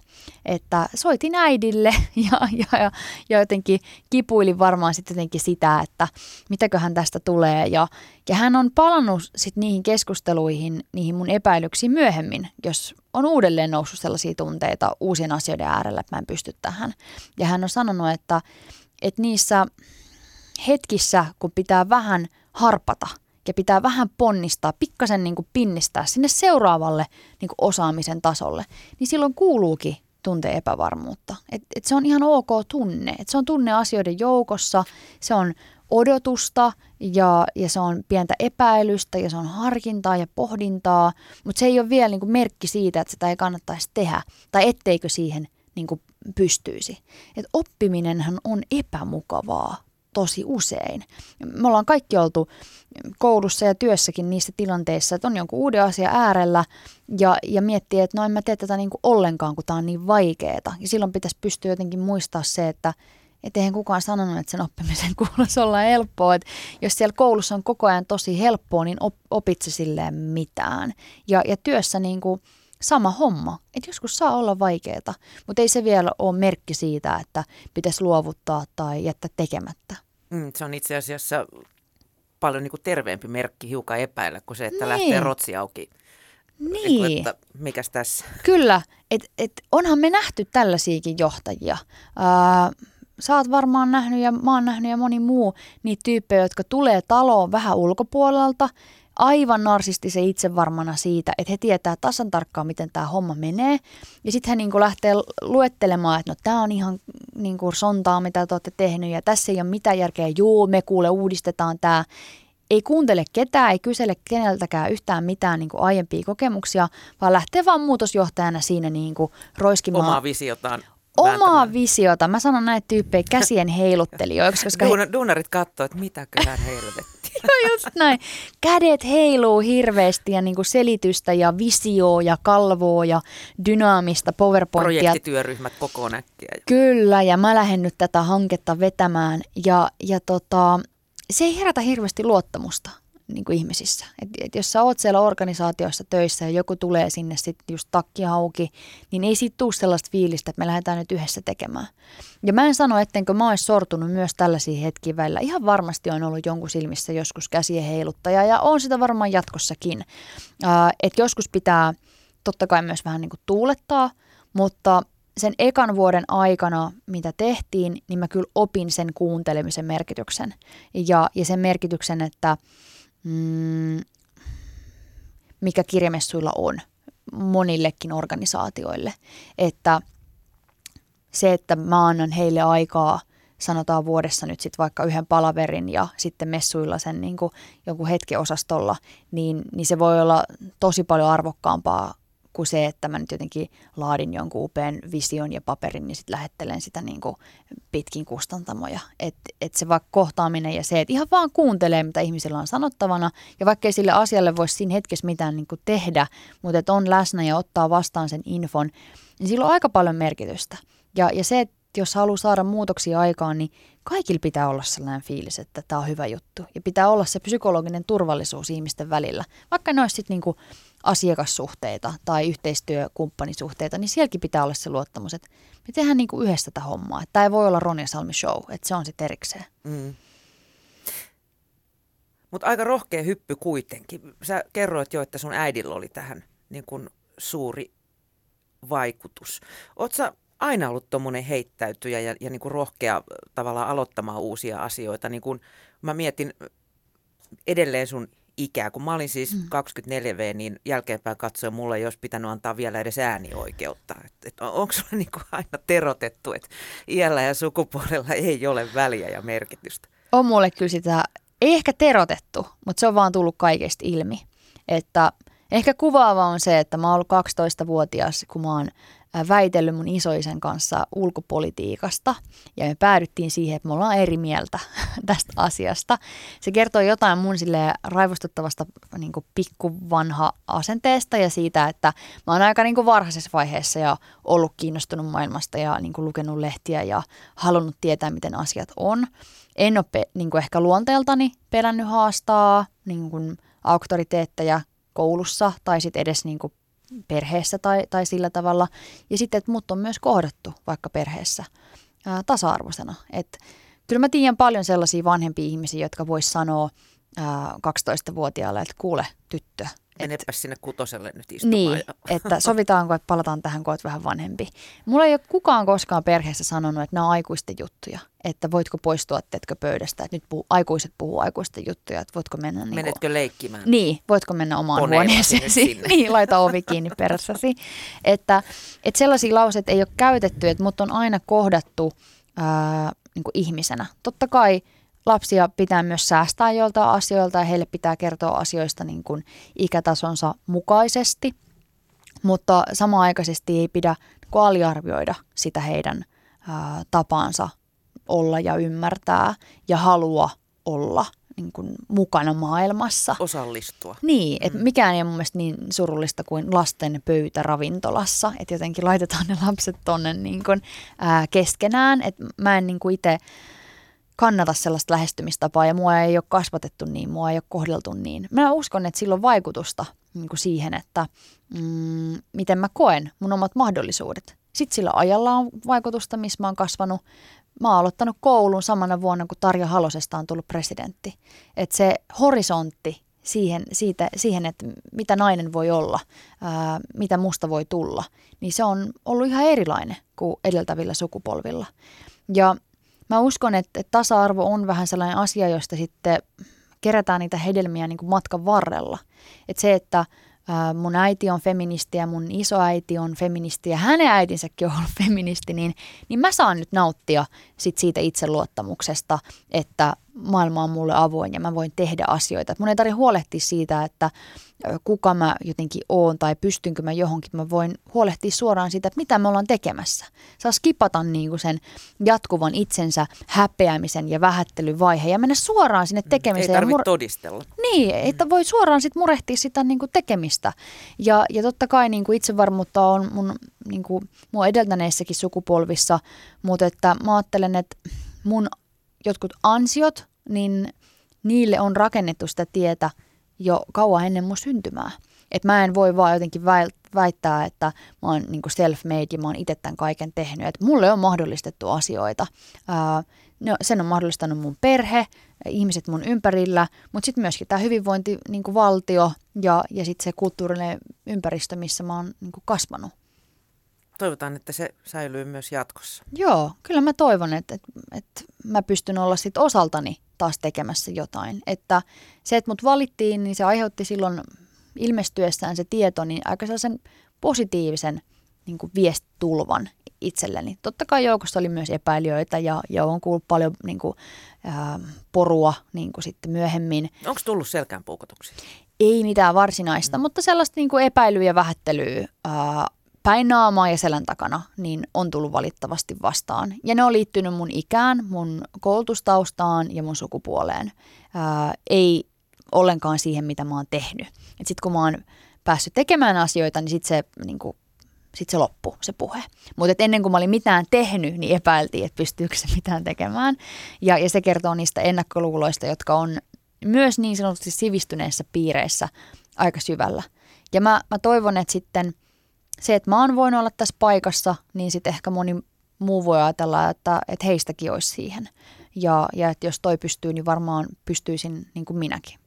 että soitin äidille ja, ja, ja, ja jotenkin kipuilin varmaan sitten jotenkin sitä, että mitäköhän tästä tulee. Ja, ja hän on palannut sitten niihin keskusteluihin, niihin mun epäilyksiin myöhemmin, jos on uudelleen noussut sellaisia tunteita uusien asioiden äärellä, että mä en pysty tähän. Ja hän on sanonut, että, että niissä hetkissä, kun pitää vähän harpata ja pitää vähän ponnistaa, pikkasen niin kuin pinnistää sinne seuraavalle niin kuin osaamisen tasolle, niin silloin kuuluukin tuntea epävarmuutta. Et, et se on ihan ok tunne. Et se on tunne asioiden joukossa, se on odotusta ja, ja se on pientä epäilystä ja se on harkintaa ja pohdintaa, mutta se ei ole vielä niin kuin merkki siitä, että sitä ei kannattaisi tehdä tai etteikö siihen niin kuin pystyisi. Et oppiminenhan on epämukavaa tosi usein. Me ollaan kaikki oltu koulussa ja työssäkin niissä tilanteissa, että on jonkun uuden asian äärellä ja, ja miettii, että no en mä tee tätä niin kuin ollenkaan, kun tämä on niin vaikeeta. Ja silloin pitäisi pystyä jotenkin muistaa se, että että eihän kukaan sanonut, että sen oppimisen kuuluisi olla helppoa. Että jos siellä koulussa on koko ajan tosi helppoa, niin op, opit se silleen mitään. Ja, ja työssä niin kuin sama homma, että joskus saa olla vaikeaa, mutta ei se vielä ole merkki siitä, että pitäisi luovuttaa tai jättää tekemättä. Mm, se on itse asiassa paljon niin kuin terveempi merkki hiukan epäillä kuin se, että niin. lähtee rotsi auki. Niin. niin että mikäs tässä? Kyllä, että et onhan me nähty tällaisiakin johtajia. Ää, sä oot varmaan nähnyt ja mä oon nähnyt ja moni muu niitä tyyppejä, jotka tulee taloon vähän ulkopuolelta, aivan narsistisen itsevarmana siitä, että he tietää tasan tarkkaan, miten tämä homma menee. Ja sitten he niinku lähtee luettelemaan, että no tämä on ihan niinku sontaa, mitä te olette tehnyt ja tässä ei ole mitään järkeä. Juu, me kuule uudistetaan tämä. Ei kuuntele ketään, ei kysele keneltäkään yhtään mitään niin aiempia kokemuksia, vaan lähtee vaan muutosjohtajana siinä niin roiskimaan. Omaa visiotaan omaa visiota. Mä sanon näitä tyyppejä käsien heiluttelijoiksi. Koska Duun, he... Duunarit katsoo, että mitäköhän helvettiä. Joo, just näin. Kädet heiluu hirveästi ja niin kuin selitystä ja visioa ja kalvoa ja dynaamista PowerPointia. Projektityöryhmät koko näkkiä. Kyllä, ja mä lähden nyt tätä hanketta vetämään. Ja, ja tota, se ei herätä hirveästi luottamusta niin kuin ihmisissä. Et, et jos sä oot siellä organisaatioissa töissä ja joku tulee sinne sitten just takki hauki, niin ei siitä tule sellaista fiilistä, että me lähdetään nyt yhdessä tekemään. Ja mä en sano, ettenkö mä olisi sortunut myös tällaisiin hetkiin välillä. Ihan varmasti on ollut jonkun silmissä joskus käsien heiluttaja ja on sitä varmaan jatkossakin. Että joskus pitää totta kai myös vähän niin kuin tuulettaa, mutta sen ekan vuoden aikana, mitä tehtiin, niin mä kyllä opin sen kuuntelemisen merkityksen. Ja, ja sen merkityksen, että mm, mikä kirjamessuilla on monillekin organisaatioille. Että se, että mä annan heille aikaa, sanotaan vuodessa nyt sitten vaikka yhden palaverin ja sitten messuilla sen niin kuin joku hetkeosastolla, niin, niin se voi olla tosi paljon arvokkaampaa kuin se, että mä nyt jotenkin laadin jonkun upean vision ja paperin, niin sitten lähettelen sitä niin kuin pitkin kustantamoja. Että et se vaikka kohtaaminen ja se, että ihan vaan kuuntelee, mitä ihmisillä on sanottavana, ja vaikka ei sille asialle voisi siinä hetkessä mitään niin kuin tehdä, mutta että on läsnä ja ottaa vastaan sen infon, niin sillä on aika paljon merkitystä. Ja, ja se, että jos haluaa saada muutoksia aikaan, niin kaikilla pitää olla sellainen fiilis, että tämä on hyvä juttu. Ja pitää olla se psykologinen turvallisuus ihmisten välillä. Vaikka ne olisi sitten niinku asiakassuhteita tai yhteistyökumppanisuhteita, niin sielläkin pitää olla se luottamus, että me tehdään niinku yhdessä tätä hommaa. Tämä ei voi olla Ronja Salmi show, että se on sitten erikseen. Mm. Mutta aika rohkea hyppy kuitenkin. Sä kerroit jo, että sun äidillä oli tähän niin kun suuri vaikutus. Oletko aina ollut tuommoinen heittäytyjä ja, ja niin kuin rohkea tavallaan aloittamaan uusia asioita. Niin kuin mä mietin edelleen sun ikää, kun mä olin siis mm. 24V, niin jälkeenpäin katsoen mulle ei olisi pitänyt antaa vielä edes äänioikeutta. Et, et onko sulla niin kuin aina terotettu, että iällä ja sukupuolella ei ole väliä ja merkitystä? On mulle kyllä sitä, ei ehkä terotettu, mutta se on vaan tullut kaikesta ilmi, että – Ehkä kuvaava on se, että mä oon ollut 12-vuotias, kun mä oon väitellyt mun isoisen kanssa ulkopolitiikasta ja me päädyttiin siihen, että me ollaan eri mieltä tästä asiasta. Se kertoo jotain mun sille raivostuttavasta niin pikkuvanha asenteesta ja siitä, että mä oon aika niin varhaisessa vaiheessa ja ollut kiinnostunut maailmasta ja niin lukenut lehtiä ja halunnut tietää, miten asiat on. En ole pe- niin ehkä luonteeltani pelännyt haastaa niin auktoriteetteja koulussa tai sitten edes niin perheessä tai, tai sillä tavalla. Ja sitten, että mut on myös kohdattu vaikka perheessä ää, tasa-arvoisena. Et, kyllä mä tiedän paljon sellaisia vanhempia ihmisiä, jotka vois sanoa ää, 12-vuotiaalle, että kuule tyttö, Menepä sinne kutoselle nyt istumaan. Niin, ja... että sovitaanko, että palataan tähän, kun olet vähän vanhempi. Mulla ei ole kukaan koskaan perheessä sanonut, että nämä on aikuisten juttuja. Että voitko poistua, teetkö pöydästä, että nyt puhu, aikuiset puhuu aikuisten juttuja, että voitko mennä... Niin Menetkö kuin, leikkimään? Niin, voitko mennä omaan huoneeseesi. niin, laita ovi kiinni perässäsi. Että, että sellaisia lauseita ei ole käytetty, että mut on aina kohdattu ää, niin ihmisenä. Totta kai lapsia pitää myös säästää joiltain asioilta ja heille pitää kertoa asioista niin kuin ikätasonsa mukaisesti, mutta samaaikaisesti ei pidä niin aliarvioida sitä heidän ää, tapaansa olla ja ymmärtää ja halua olla niin kuin mukana maailmassa. Osallistua. Niin, että mm. mikään ei ole mun mielestä niin surullista kuin lasten pöytä ravintolassa, että jotenkin laitetaan ne lapset tonne niin kuin, ää, keskenään. että mä en niin kuin itse kannata sellaista lähestymistapaa ja mua ei ole kasvatettu niin, mua ei ole kohdeltu niin. Mä uskon, että sillä on vaikutusta niin kuin siihen, että mm, miten mä koen mun omat mahdollisuudet. Sitten sillä ajalla on vaikutusta, missä mä oon kasvanut. Mä oon aloittanut koulun samana vuonna, kun Tarja Halosesta on tullut presidentti. Että se horisontti siihen, siitä, siihen, että mitä nainen voi olla, ää, mitä musta voi tulla, niin se on ollut ihan erilainen kuin edeltävillä sukupolvilla. Ja mä uskon, että, että tasa-arvo on vähän sellainen asia, josta sitten kerätään niitä hedelmiä niin kuin matkan varrella. Että se, että mun äiti on feministi ja mun isoäiti on feministi ja hänen äitinsäkin on ollut feministi, niin, niin mä saan nyt nauttia sit siitä itseluottamuksesta, että maailma on mulle avoin ja mä voin tehdä asioita. Et mun ei tarvitse huolehtia siitä, että kuka mä jotenkin oon tai pystynkö mä johonkin. Mä voin huolehtia suoraan siitä, että mitä me ollaan tekemässä. Saa skipata niinku sen jatkuvan itsensä häpeämisen ja vähättelyn vaihe ja mennä suoraan sinne tekemiseen. Ei tarvitse mur- todistella. Niin, että voi suoraan sitten murehtia sitä niinku tekemistä. Ja, ja totta kai niinku itsevarmuutta on mun, niinku, mua edeltäneissäkin sukupolvissa, mutta että mä ajattelen, että mun jotkut ansiot, niin niille on rakennettu sitä tietä jo kauan ennen mun syntymää. Että mä en voi vaan jotenkin väittää, että mä oon niin self-made ja mä oon itse tämän kaiken tehnyt. Että mulle on mahdollistettu asioita. Ää, no, sen on mahdollistanut mun perhe, ihmiset mun ympärillä, mutta sitten myöskin tämä hyvinvointivaltio niin ja, ja sitten se kulttuurinen ympäristö, missä mä oon niin kasvanut toivotaan, että se säilyy myös jatkossa. Joo, kyllä mä toivon, että, että, että mä pystyn olla sit osaltani taas tekemässä jotain. Että se, että mut valittiin, niin se aiheutti silloin ilmestyessään se tieto, niin aika sellaisen positiivisen niin kuin viestitulvan itselleni. Totta kai joukossa oli myös epäilijöitä ja, ja on kuullut paljon niin kuin, ää, porua niin kuin sitten myöhemmin. Onko tullut selkään puukotuksia? Ei mitään varsinaista, mm. mutta sellaista niin kuin epäilyä ja vähättelyä ää, päin naamaa ja selän takana, niin on tullut valittavasti vastaan. Ja ne on liittynyt mun ikään, mun koulutustaustaan ja mun sukupuoleen. Ää, ei ollenkaan siihen, mitä mä oon tehnyt. Sitten kun mä oon päässyt tekemään asioita, niin sitten se, niin sit se loppu, se puhe. Mutta ennen kuin mä olin mitään tehnyt, niin epäiltiin, että pystyykö se mitään tekemään. Ja, ja se kertoo niistä ennakkoluuloista, jotka on myös niin sanotusti sivistyneissä piireissä aika syvällä. Ja mä, mä toivon, että sitten – se, että mä oon voinut olla tässä paikassa, niin sitten ehkä moni muu voi ajatella, että, että heistäkin olisi siihen. Ja, ja että jos toi pystyy, niin varmaan pystyisin niin kuin minäkin.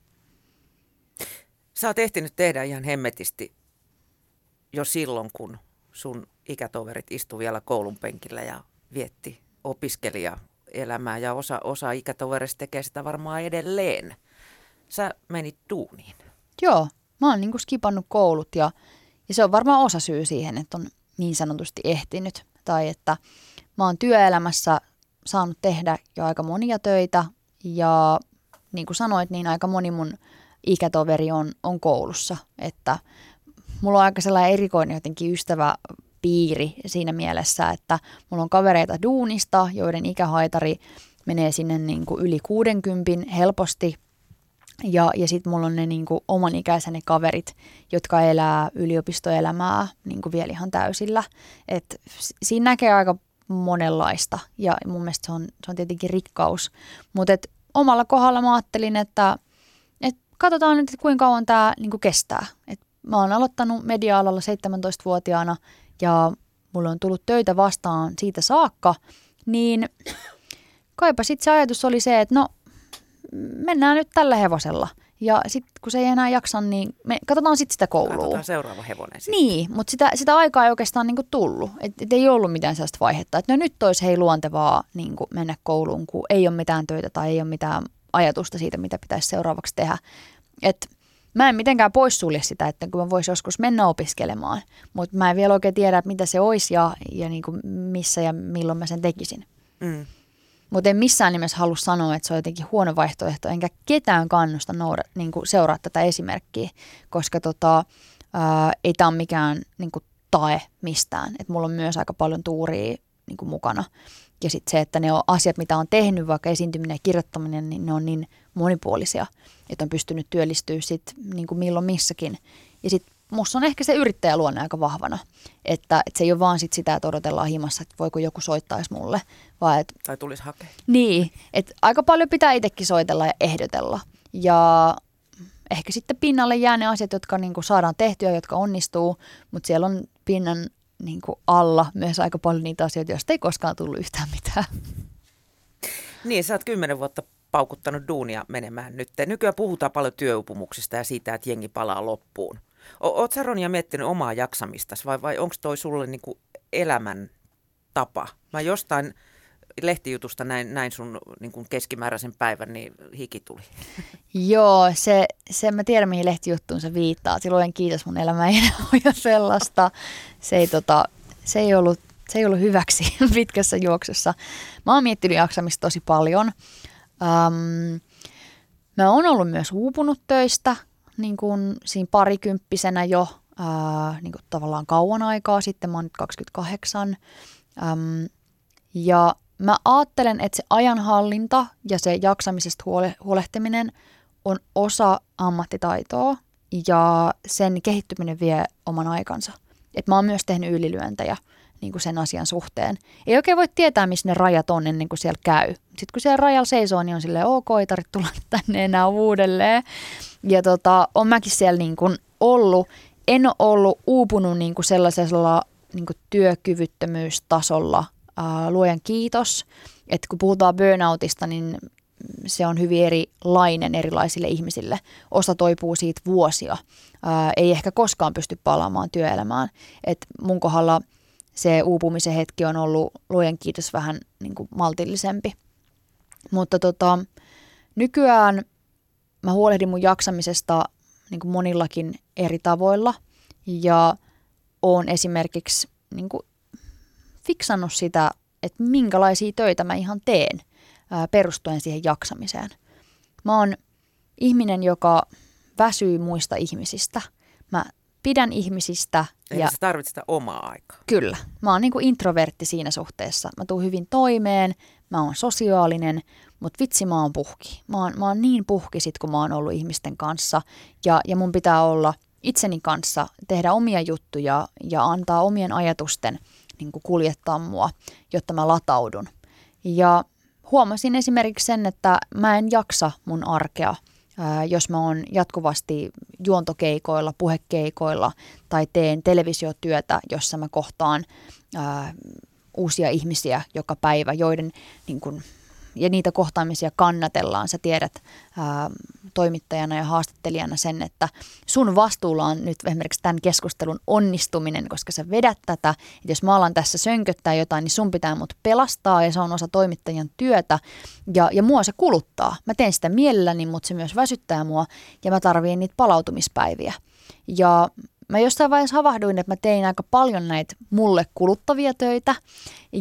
Sä oot ehtinyt tehdä ihan hemmetisti jo silloin, kun sun ikätoverit istu vielä koulun penkillä ja vietti opiskelijaelämää ja osa, osa ikätoverista tekee sitä varmaan edelleen. Sä menit duuniin. Joo, mä oon niin kuin skipannut koulut ja ja se on varmaan osa syy siihen, että on niin sanotusti ehtinyt. Tai että mä oon työelämässä saanut tehdä jo aika monia töitä ja niin kuin sanoit, niin aika moni mun ikätoveri on, on koulussa. Että mulla on aika sellainen erikoinen jotenkin ystävä piiri siinä mielessä, että mulla on kavereita duunista, joiden ikähaitari menee sinne niin kuin yli 60 helposti. Ja, ja sitten mulla on ne niin kuin oman ikäiseni kaverit, jotka elää yliopistoelämää niin kuin vielä ihan täysillä. Et siinä näkee aika monenlaista ja mun mielestä se on, se on tietenkin rikkaus. Mutta omalla kohdalla mä ajattelin, että et katsotaan nyt, kuinka kauan tämä niin kestää. Et mä oon aloittanut media-alalla 17-vuotiaana ja mulla on tullut töitä vastaan siitä saakka, niin kaipa sitten se ajatus oli se, että no mennään nyt tällä hevosella. Ja sitten kun se ei enää jaksa, niin me katsotaan sitten sitä koulua. Katsotaan seuraava hevonen sitten. Niin, mutta sitä, sitä aikaa ei oikeastaan niinku tullut. Et, et ei ollut mitään sellaista vaihetta, että no nyt olisi hei luontevaa niinku mennä kouluun, kun ei ole mitään töitä tai ei ole mitään ajatusta siitä, mitä pitäisi seuraavaksi tehdä. Et mä en mitenkään poissulje sitä, että kun mä voisin joskus mennä opiskelemaan, mutta mä en vielä oikein tiedä, mitä se olisi ja, ja niinku missä ja milloin mä sen tekisin. Mm. Mutta en missään nimessä halua sanoa, että se on jotenkin huono vaihtoehto, enkä ketään kannusta nouda, niin kuin seuraa tätä esimerkkiä, koska tota, ää, ei tämä ole mikään niin kuin tae mistään. Et mulla on myös aika paljon tuuria niin kuin mukana. Ja sitten se, että ne on asiat, mitä on tehnyt, vaikka esiintyminen ja kirjoittaminen, niin ne on niin monipuolisia, että on pystynyt työllistyä sitten niin kuin milloin missäkin. Ja sitten musta on ehkä se yrittäjäluonne aika vahvana. Että, että se ei ole vaan sit sitä, että odotellaan himassa, että voiko joku soittaisi mulle. Vaan et, tai tulisi hakea. Niin, että aika paljon pitää itsekin soitella ja ehdotella. Ja ehkä sitten pinnalle jää ne asiat, jotka niin kuin saadaan tehtyä, jotka onnistuu, mutta siellä on pinnan niin kuin alla myös aika paljon niitä asioita, joista ei koskaan tullut yhtään mitään. Niin, sä oot kymmenen vuotta paukuttanut duunia menemään nyt. Nykyään puhutaan paljon työupumuksista ja siitä, että jengi palaa loppuun. Oot sä Ronja miettinyt omaa jaksamistasi vai, vai onko toi sulle niinku elämän tapa? Mä jostain lehtijutusta näin, näin sun niin kuin keskimääräisen päivän, niin hiki tuli. Joo, se, se mä tiedän mihin lehtijuttuun se viittaa. Silloin kiitos mun elämä ei ole sellaista. Se ei, tota, se, ei ollut, se ei ollut hyväksi pitkässä juoksussa. Mä oon miettinyt jaksamista tosi paljon. Um, mä oon ollut myös uupunut töistä, niin kuin siinä parikymppisenä jo ää, niin kuin tavallaan kauan aikaa sitten, mä oon nyt 28. Äm, ja mä ajattelen, että se ajanhallinta ja se jaksamisesta huole, huolehtiminen on osa ammattitaitoa ja sen kehittyminen vie oman aikansa. Et mä oon myös tehnyt ylilyöntejä niin kuin sen asian suhteen. Ei oikein voi tietää, missä ne rajat on ennen kuin siellä käy. Sitten kun siellä rajalla seisoo, niin on silleen, ok, ei tarvitse tulla tänne enää uudelleen. Ja tota, on mäkin siellä niin kuin ollut. En ole ollut uupunut niin kuin sellaisella niin kuin työkyvyttömyystasolla. Ää, luojan kiitos. Että kun puhutaan burnoutista, niin se on hyvin erilainen erilaisille ihmisille. Osa toipuu siitä vuosia. Ää, ei ehkä koskaan pysty palaamaan työelämään. Et mun kohdalla – se uupumisen hetki on ollut luojen kiitos vähän niin kuin maltillisempi. Mutta tota, nykyään mä huolehdin mun jaksamisesta niin kuin monillakin eri tavoilla ja oon esimerkiksi niin kuin fiksannut sitä, että minkälaisia töitä mä ihan teen ää, perustuen siihen jaksamiseen. Mä oon ihminen, joka väsyy muista ihmisistä. Mä pidän ihmisistä. Eli ja, sä tarvitset sitä omaa aikaa. Kyllä. Mä oon niinku introvertti siinä suhteessa. Mä tuun hyvin toimeen, mä oon sosiaalinen, mutta vitsi mä oon puhki. Mä oon, mä oon niin puhki sit, kun mä oon ollut ihmisten kanssa. Ja, ja mun pitää olla itseni kanssa, tehdä omia juttuja ja antaa omien ajatusten niin kuljettaa mua, jotta mä lataudun. Ja huomasin esimerkiksi sen, että mä en jaksa mun arkea – jos mä oon jatkuvasti juontokeikoilla, puhekeikoilla tai teen televisiotyötä, jossa mä kohtaan uusia ihmisiä joka päivä, joiden niin kun, ja niitä kohtaamisia kannatellaan. Sä tiedät ää, toimittajana ja haastattelijana sen, että sun vastuulla on nyt esimerkiksi tämän keskustelun onnistuminen, koska sä vedät tätä. Että jos mä alan tässä sönköttää jotain, niin sun pitää mut pelastaa ja se on osa toimittajan työtä. Ja, ja mua se kuluttaa. Mä teen sitä mielelläni, mutta se myös väsyttää mua ja mä tarviin niitä palautumispäiviä. Ja mä jossain vaiheessa havahduin, että mä tein aika paljon näitä mulle kuluttavia töitä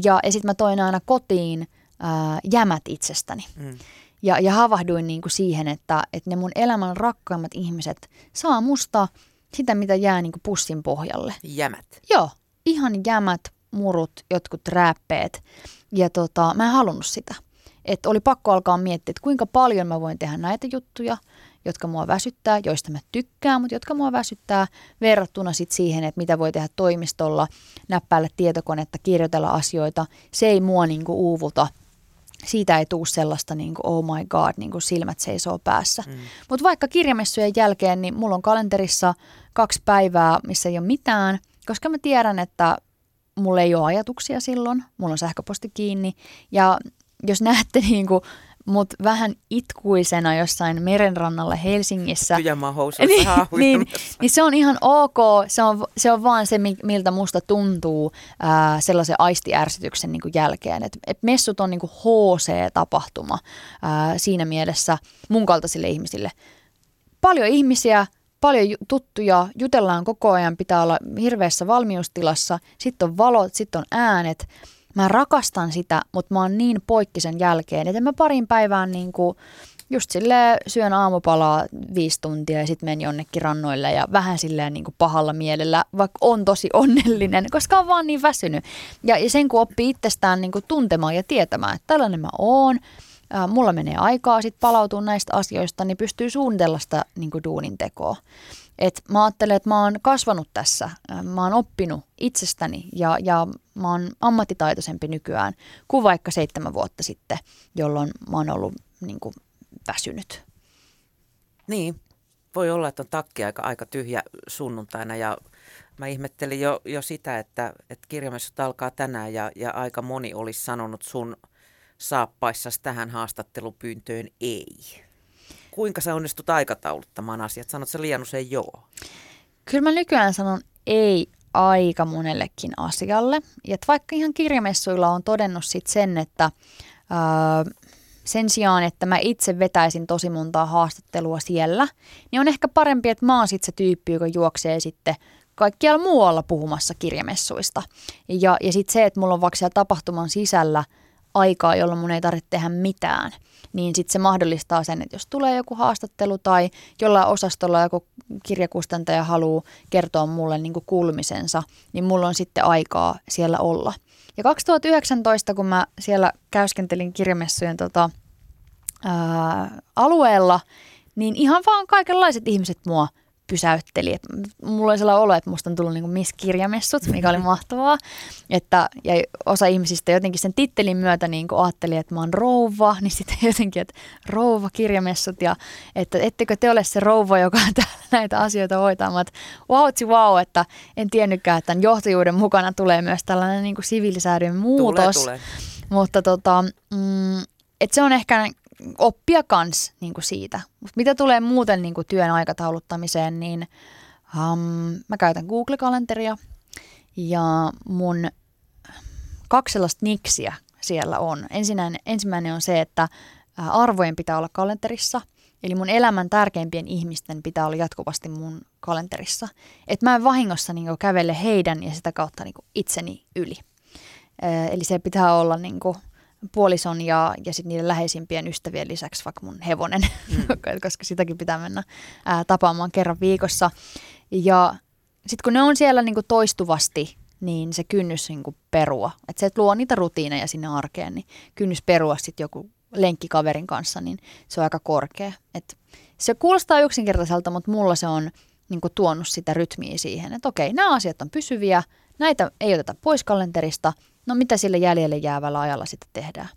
ja, ja sitten mä toin aina kotiin ää, jämät itsestäni. Mm. Ja, ja havahduin niin kuin siihen, että, että ne mun elämän rakkaimmat ihmiset saa musta sitä, mitä jää niin kuin pussin pohjalle. Jämät. Joo, ihan jämät, murut, jotkut räppeet. Ja tota, mä en halunnut sitä. Et oli pakko alkaa miettiä, että kuinka paljon mä voin tehdä näitä juttuja, jotka mua väsyttää, joista mä tykkään, mutta jotka mua väsyttää verrattuna sit siihen, että mitä voi tehdä toimistolla, näppäillä tietokonetta, kirjoitella asioita. Se ei mua niinku uuvuta. Siitä ei tule sellaista niin kuin, oh my god, niin kuin silmät seisoo päässä. Mm. Mutta vaikka kirjamessujen jälkeen, niin mulla on kalenterissa kaksi päivää, missä ei ole mitään, koska mä tiedän, että mulla ei ole ajatuksia silloin, mulla on sähköposti kiinni. Ja jos näette niin kuin mut vähän itkuisena jossain merenrannalla Helsingissä. niin, niin, niin se on ihan ok, se on, se on vaan se, miltä musta tuntuu ää, sellaisen aistiärsytyksen niin jälkeen. Et, et messut on niin HC-tapahtuma ää, siinä mielessä mun kaltaisille ihmisille. Paljon ihmisiä, paljon tuttuja, jutellaan koko ajan, pitää olla hirveässä valmiustilassa, sitten on valot, sitten on äänet – Mä rakastan sitä, mutta mä oon niin poikki sen jälkeen, että mä parin päivään niin kuin just sille syön aamupalaa viisi tuntia ja sitten menen jonnekin rannoille ja vähän silleen niin kuin pahalla mielellä, vaikka on tosi onnellinen, koska on vaan niin väsynyt. Ja, sen kun oppii itsestään niin kuin tuntemaan ja tietämään, että tällainen mä oon, mulla menee aikaa sitten palautua näistä asioista, niin pystyy suunnitella sitä niin kuin duunin tekoa. Et mä ajattelen, että mä oon kasvanut tässä, mä oon oppinut itsestäni ja, ja mä oon ammattitaitoisempi nykyään kuin vaikka seitsemän vuotta sitten, jolloin mä oon ollut niin kuin, väsynyt. Niin, voi olla, että on takki aika, aika tyhjä sunnuntaina ja mä ihmettelin jo, jo sitä, että, että kirjamessut alkaa tänään ja, ja aika moni olisi sanonut sun saappaissasi tähän haastattelupyyntöön ei kuinka sä onnistut aikatauluttamaan asiat? Sanot sä liian usein joo? Kyllä mä nykyään sanon ei aika monellekin asialle. Ja vaikka ihan kirjamessuilla on todennut sit sen, että ää, sen sijaan, että mä itse vetäisin tosi montaa haastattelua siellä, niin on ehkä parempi, että mä oon sitten se tyyppi, joka juoksee sitten kaikkialla muualla puhumassa kirjamessuista. Ja, ja sitten se, että mulla on vaikka siellä tapahtuman sisällä aikaa, jolloin mun ei tarvitse tehdä mitään – niin sitten se mahdollistaa sen, että jos tulee joku haastattelu tai jollain osastolla joku kirjakustantaja haluaa kertoa mulle niin kuulumisensa, niin mulla on sitten aikaa siellä olla. Ja 2019, kun mä siellä käyskentelin kirjamessujen tota, ää, alueella, niin ihan vaan kaikenlaiset ihmiset mua pysäytteli. Et mulla oli sellainen olo, että musta on tullut niin Miss Kirjamessut, mikä oli mahtavaa. Että, ja osa ihmisistä jotenkin sen tittelin myötä niin ajatteli, että mä oon rouva, niin sitten jotenkin, että rouva kirjamessut ja että ettekö te ole se rouva, joka täällä näitä asioita hoitaa. Mä wow, wow, että en tiennytkään, että tämän johtajuuden mukana tulee myös tällainen niin siviilisäädyn muutos. Tulee, tulee. Mutta tota, mm, et se on ehkä oppia kans niin kuin siitä. Mut mitä tulee muuten niin kuin työn aikatauluttamiseen, niin um, mä käytän Google-kalenteria ja mun kaksi sellaista niksiä siellä on. Ensinnäinen, ensimmäinen on se, että arvojen pitää olla kalenterissa. Eli mun elämän tärkeimpien ihmisten pitää olla jatkuvasti mun kalenterissa. Että mä en vahingossa niin kävele heidän ja sitä kautta niin itseni yli. Eli se pitää olla niin kuin, puolison ja, ja sitten niiden läheisimpien ystävien lisäksi vaikka mun hevonen, mm. koska sitäkin pitää mennä ää, tapaamaan kerran viikossa. Ja sitten kun ne on siellä niinku toistuvasti, niin se kynnys niinku perua. Että se, että luo niitä rutiineja sinne arkeen, niin kynnys perua sitten joku lenkkikaverin kanssa, niin se on aika korkea. Et se kuulostaa yksinkertaiselta, mutta mulla se on niinku tuonut sitä rytmiä siihen, että okei, nämä asiat on pysyviä, näitä ei oteta pois kalenterista – no mitä sille jäljelle jäävällä ajalla sitten tehdään.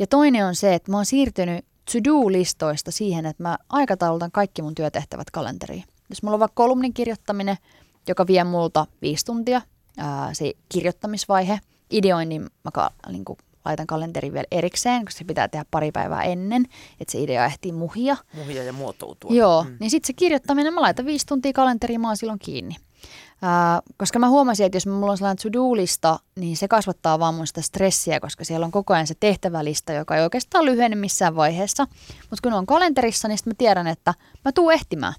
Ja toinen on se, että mä oon siirtynyt to-do-listoista siihen, että mä aikataulutan kaikki mun työtehtävät kalenteriin. Jos mulla on vaikka kolumnin kirjoittaminen, joka vie multa viisi tuntia, ää, se kirjoittamisvaihe, ideoinnin mä ka, niin kuin, laitan kalenteriin vielä erikseen, koska se pitää tehdä pari päivää ennen, että se idea ehtii muhia. Muhia ja muotoutua. Joo, mm. niin sitten se kirjoittaminen, mä laitan viisi tuntia kalenteriin, mä oon silloin kiinni. Ää, koska mä huomasin, että jos mulla on sellainen to-do-lista, niin se kasvattaa vaan mun sitä stressiä, koska siellä on koko ajan se tehtävälista, joka ei oikeastaan lyhene missään vaiheessa. Mutta kun on kalenterissa, niin sitten mä tiedän, että mä tuun ehtimään.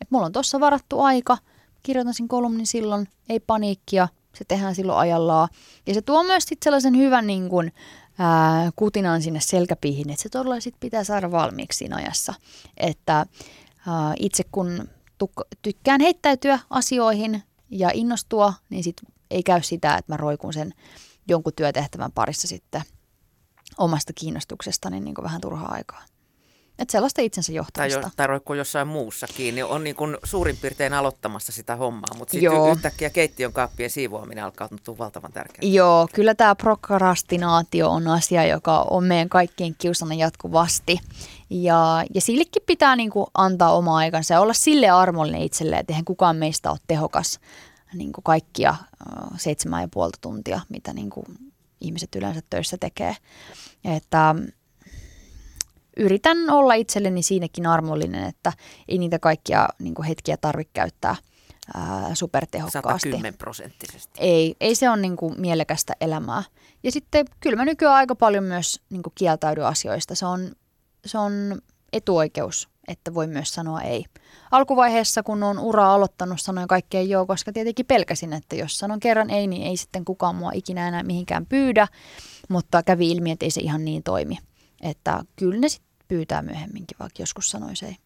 Et mulla on tuossa varattu aika, kirjoitan sen kolumnin silloin, ei paniikkia, se tehdään silloin ajallaan. Ja se tuo myös sitten sellaisen hyvän niin kun, ää, kutinan sinne selkäpiihin, että se todella sit pitää saada valmiiksi siinä ajassa. Että ää, itse kun tuk- tykkään heittäytyä asioihin ja innostua, niin sit ei käy sitä, että mä roikun sen jonkun työtehtävän parissa sitten omasta kiinnostuksestani niin kuin vähän turhaa aikaa. Että sellaista itsensä johtamista. Tai, jo, tai roikkuu jossain muussa kiinni. On niin kuin suurin piirtein aloittamassa sitä hommaa, mutta sitten yhtäkkiä keittiön kaappien siivoaminen alkaa tuntua valtavan tärkeää. Joo, kyllä tämä prokrastinaatio on asia, joka on meidän kaikkien kiusana jatkuvasti. Ja, ja sillekin pitää niin kuin antaa oma aikansa ja olla sille armollinen itselleen, että eihän kukaan meistä ole tehokas niin kuin kaikkia seitsemän ja puolta tuntia, mitä niin kuin ihmiset yleensä töissä tekee. Että yritän olla itselleni siinäkin armollinen, että ei niitä kaikkia niin kuin hetkiä tarvitse käyttää ää, supertehokkaasti. 110 prosenttisesti. Ei, ei se ole niin kuin mielekästä elämää. Ja sitten kyllä mä nykyään aika paljon myös niin kuin kieltäydyn asioista. Se on, se on etuoikeus, että voi myös sanoa ei. Alkuvaiheessa, kun on ura aloittanut, sanoin kaikkea joo, koska tietenkin pelkäsin, että jos sanon kerran ei, niin ei sitten kukaan mua ikinä enää mihinkään pyydä. Mutta kävi ilmi, että ei se ihan niin toimi. Että kyllä ne sitten pyytää myöhemminkin, vaikka joskus sanoisi ei.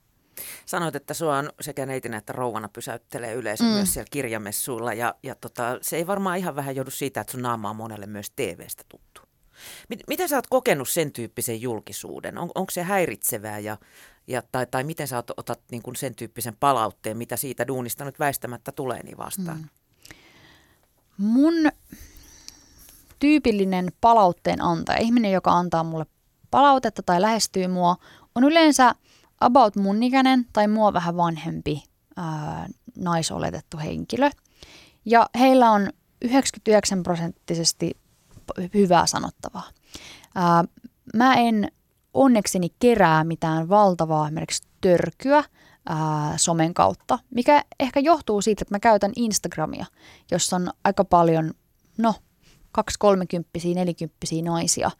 Sanoit, että sua on sekä neitinä että rouvana pysäyttelee yleisö mm. myös siellä kirjamessuilla. Ja, ja tota, se ei varmaan ihan vähän joudu siitä, että sun naama on monelle myös TV-stä tuttu. Miten sä oot kokenut sen tyyppisen julkisuuden? On, onko se häiritsevää ja, ja, tai, tai miten sä oot, otat niin kuin sen tyyppisen palautteen, mitä siitä duunista nyt väistämättä tulee niin vastaan? Mm. Mun tyypillinen palautteen antaja, ihminen, joka antaa mulle palautetta tai lähestyy mua, on yleensä about mun ikäinen tai mua vähän vanhempi ää, naisoletettu henkilö. Ja heillä on 99 prosenttisesti hyvää sanottavaa. Ää, mä en onnekseni kerää mitään valtavaa esimerkiksi törkyä ää, somen kautta, mikä ehkä johtuu siitä, että mä käytän Instagramia, jossa on aika paljon, no, 2-30, 40 naisia,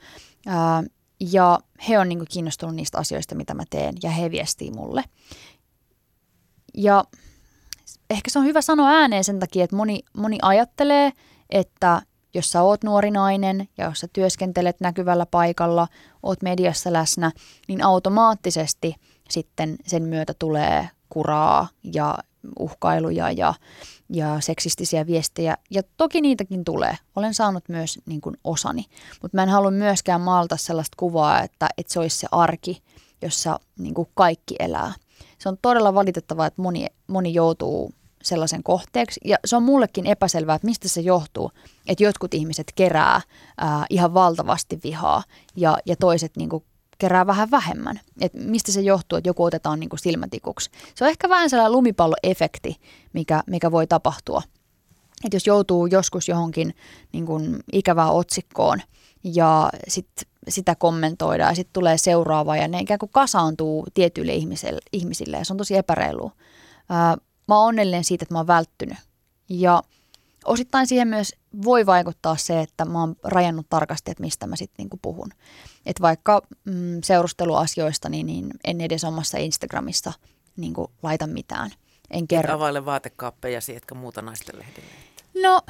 ää, ja he on niin kuin kiinnostunut niistä asioista, mitä mä teen, ja he viestii mulle. Ja ehkä se on hyvä sanoa ääneen sen takia, että moni, moni ajattelee, että jos sä oot nuori nainen ja jos sä työskentelet näkyvällä paikalla, oot mediassa läsnä, niin automaattisesti sitten sen myötä tulee kuraa ja uhkailuja ja, ja seksistisiä viestejä. Ja toki niitäkin tulee. Olen saanut myös niin kuin osani. Mutta mä en halua myöskään maalta sellaista kuvaa, että, että se olisi se arki, jossa niin kuin kaikki elää. Se on todella valitettavaa, että moni, moni joutuu sellaisen kohteeksi. Ja se on mullekin epäselvää, että mistä se johtuu, että jotkut ihmiset kerää ää, ihan valtavasti vihaa ja, ja toiset niin kuin kerää vähän vähemmän. Et mistä se johtuu, että joku otetaan niin kuin silmätikuksi. Se on ehkä vähän sellainen lumipalloefekti, mikä, mikä voi tapahtua. Et jos joutuu joskus johonkin niin kuin ikävään otsikkoon ja sit sitä kommentoidaan ja sitten tulee seuraava ja ne ikään kuin kasaantuu tietyille ihmisille, ihmisille ja se on tosi epäreilua. Ää, mä oon onnellinen siitä, että mä oon välttynyt. Ja osittain siihen myös voi vaikuttaa se, että mä oon rajannut tarkasti, että mistä mä sitten niinku puhun. Että vaikka mm, seurusteluasioista, niin, niin en edes omassa Instagramissa niinku laita mitään. En kerro. availe vaatekaappeja, etkä muuta naisten lehdille. No,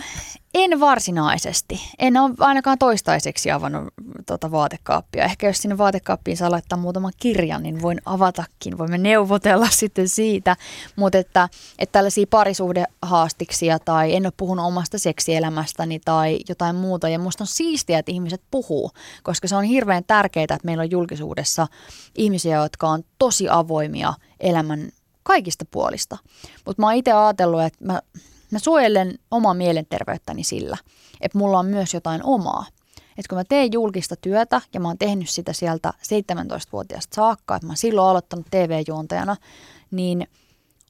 en varsinaisesti. En ole ainakaan toistaiseksi avannut tuota vaatekaappia. Ehkä jos sinne vaatekaappiin saa laittaa muutaman kirjan, niin voin avatakin. Voimme neuvotella sitten siitä. Mutta että, että tällaisia parisuhdehaastiksia tai en ole puhunut omasta seksielämästäni tai jotain muuta. Ja musta on siistiä, että ihmiset puhuu, koska se on hirveän tärkeää, että meillä on julkisuudessa ihmisiä, jotka on tosi avoimia elämän kaikista puolista. Mutta mä oon itse ajatellut, että mä Mä suojelen omaa mielenterveyttäni sillä, että mulla on myös jotain omaa. Että kun mä teen julkista työtä ja mä oon tehnyt sitä sieltä 17-vuotiaasta saakka, että mä oon silloin aloittanut TV-juontajana, niin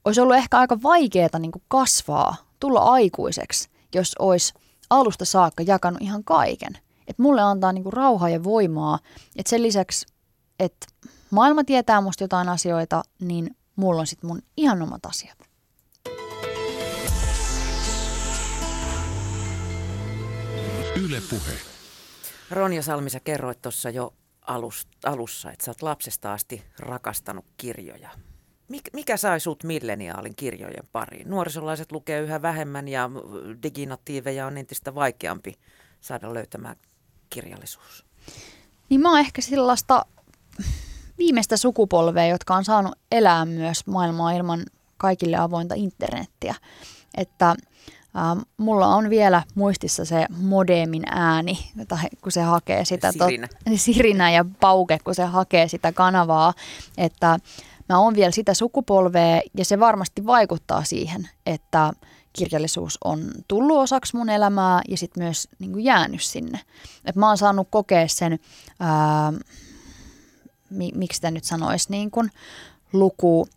olisi ollut ehkä aika vaikeaa niin kasvaa, tulla aikuiseksi, jos olisi alusta saakka jakanut ihan kaiken. Että mulle antaa niin rauhaa ja voimaa, että sen lisäksi, että maailma tietää musta jotain asioita, niin mulla on sitten mun ihan omat asiat. Yle Puhe. Ronja Salmi, sä kerroit tuossa jo alussa, että sä oot lapsesta asti rakastanut kirjoja. Mik, mikä sai sut milleniaalin kirjojen pariin? Nuorisolaiset lukee yhä vähemmän ja diginatiiveja on entistä vaikeampi saada löytämään kirjallisuus. niin mä oon ehkä sellaista viimeistä sukupolvea, jotka on saanut elää myös maailmaa ilman kaikille avointa internettiä. Että äh, mulla on vielä muistissa se modemin ääni, kun se hakee sitä... Sirinä. Tot, sirinä ja pauke, kun se hakee sitä kanavaa. Että mä oon vielä sitä sukupolvea ja se varmasti vaikuttaa siihen, että kirjallisuus on tullut osaksi mun elämää ja sitten myös niin kuin jäänyt sinne. Et mä oon saanut kokea sen, ää, mi, miksi sitä nyt sanoisi, niin kuin luku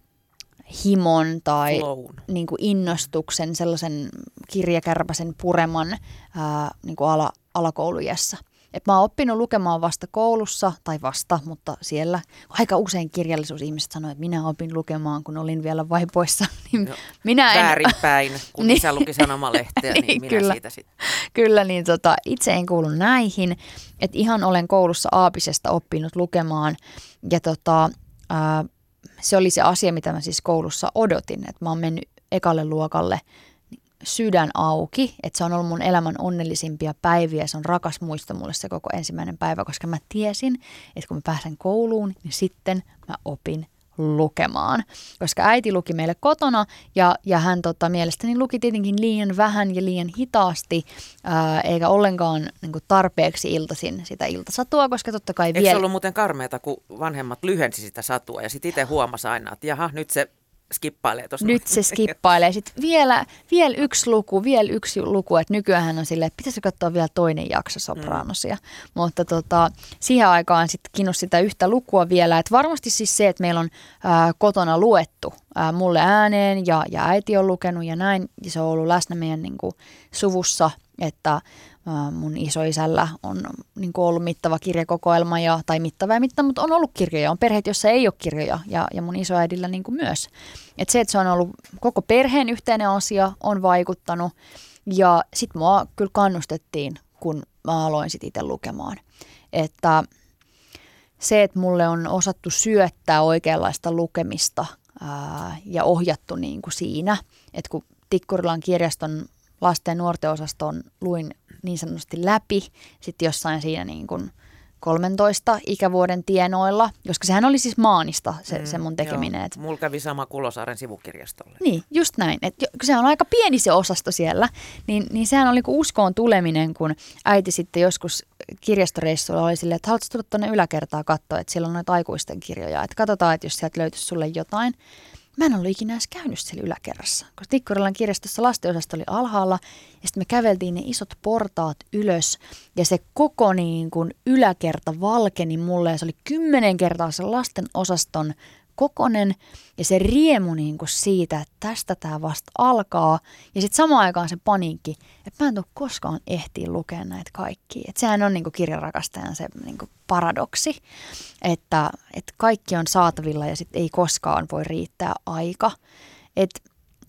himon tai niin kuin innostuksen, sellaisen kirjakärpäsen pureman ää, niin kuin ala, alakoulujässä. Et mä oon oppinut lukemaan vasta koulussa, tai vasta, mutta siellä. Aika usein kirjallisuusihmiset sanoivat, että minä opin lukemaan, kun olin vielä vaipoissa. Niin no, minä en... Väärinpäin, kun niin. isä luki sanomalehteä, niin, niin minä kyllä, siitä sitten. Kyllä, niin tota, itse en kuulu näihin. Että ihan olen koulussa aapisesta oppinut lukemaan. Ja tota, ää, se oli se asia, mitä mä siis koulussa odotin. Että mä oon mennyt ekalle luokalle – sydän auki, että se on ollut mun elämän onnellisimpia päiviä. Se on rakas muisto mulle se koko ensimmäinen päivä, koska mä tiesin, että kun mä pääsen kouluun, niin sitten mä opin lukemaan. Koska äiti luki meille kotona ja, ja hän tota, mielestäni luki tietenkin liian vähän ja liian hitaasti, ää, eikä ollenkaan niin kuin tarpeeksi iltaisin sitä iltasatua, koska totta kai Eikö vielä... se ollut muuten karmeata, kun vanhemmat lyhensi sitä satua ja sitten itse huomasi aina, että jaha, nyt se skippailee tuossa. Nyt se skippailee. Sitten vielä, vielä yksi luku, vielä yksi luku, että nykyään on silleen, että pitäisi katsoa vielä toinen jakso Sopranosia. Mm. Mutta tota, siihen aikaan sitten kiinnosti sitä yhtä lukua vielä, että varmasti siis se, että meillä on ää, kotona luettu ää, mulle ääneen ja, ja äiti on lukenut ja näin, ja se on ollut läsnä meidän niin kuin, suvussa, että mun isoisällä on niin ollut mittava kirjakokoelma, ja, tai mittava ja mittava, mutta on ollut kirjoja. On perheet, joissa ei ole kirjoja, ja, ja mun isoäidillä niin myös. Et se, että se on ollut koko perheen yhteinen asia, on vaikuttanut. Ja sitten mua kyllä kannustettiin, kun mä aloin sitten itse lukemaan. Että se, että mulle on osattu syöttää oikeanlaista lukemista ää, ja ohjattu niin kuin siinä, että kun Tikkurilan kirjaston lasten ja nuorten osaston luin niin sanotusti läpi sitten jossain siinä niin kuin 13 ikävuoden tienoilla, koska sehän oli siis maanista se, mm, se mun tekeminen. Joo. Mulla kävi sama Kulosaaren sivukirjastolle. Niin, just näin. Et se on aika pieni se osasto siellä, niin, niin sehän oli kuin uskoon tuleminen, kun äiti sitten joskus kirjastoreissulla oli silleen, että haluatko tulla tuonne yläkertaa katsoa, että siellä on noita aikuisten kirjoja, että katsotaan, että jos sieltä löytyisi sulle jotain. Mä en ollut ikinä edes käynyt siellä yläkerrassa, koska Tikkurilan kirjastossa lastenosasto oli alhaalla ja sitten me käveltiin ne isot portaat ylös ja se koko niin kuin yläkerta valkeni mulle ja se oli kymmenen kertaa se lasten osaston kokonen ja se riemu niin kuin siitä, että tästä tämä vasta alkaa. Ja sitten samaan aikaan se paniikki, että mä en tule koskaan ehtiin lukea näitä kaikkia. Että sehän on niin kuin kirjarakastajan se niin kuin paradoksi, että, että kaikki on saatavilla ja sitten ei koskaan voi riittää aika. Et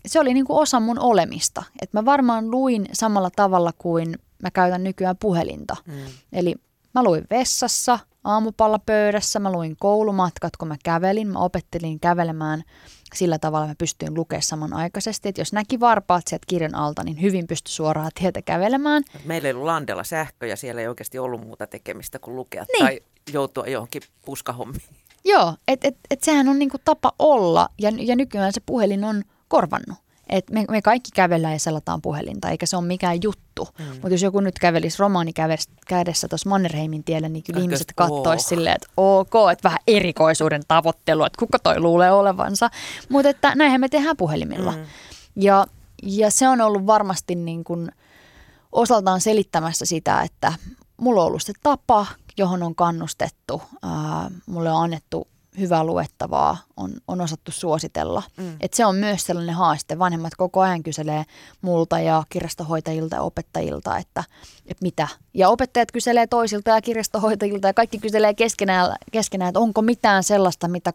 se oli niin kuin osa mun olemista. Että mä varmaan luin samalla tavalla kuin mä käytän nykyään puhelinta. Mm. Eli mä luin vessassa – aamupallapöydässä, mä luin koulumatkat, kun mä kävelin, mä opettelin kävelemään sillä tavalla, mä pystyin lukemaan samanaikaisesti, että jos näki varpaat sieltä kirjan alta, niin hyvin pystyi suoraan tietä kävelemään. Meillä ei ollut landella sähkö ja siellä ei oikeasti ollut muuta tekemistä kuin lukea niin. tai joutua johonkin puskahommiin. Joo, että et, et sehän on niinku tapa olla ja, ja nykyään se puhelin on korvannut. Et me, me kaikki kävellään ja selataan puhelinta, eikä se ole mikään juttu. Mm. Mutta jos joku nyt kävelisi romaani kädessä tuossa Mannerheimin tiellä, niin kyllä ihmiset katsoisivat silleen, että ok, että vähän erikoisuuden tavoittelu, että kuka toi luulee olevansa. Mutta että näinhän me tehdään puhelimilla. Mm. Ja, ja se on ollut varmasti niin kuin osaltaan selittämässä sitä, että mulla on ollut se tapa, johon on kannustettu. Ää, mulle on annettu hyvää luettavaa on, on osattu suositella. Mm. Et se on myös sellainen haaste. Vanhemmat koko ajan kyselee multa ja kirjastohoitajilta ja opettajilta, että, että mitä. Ja opettajat kyselee toisilta ja kirjastohoitajilta ja kaikki kyselee keskenään, keskenään että onko mitään sellaista, mitä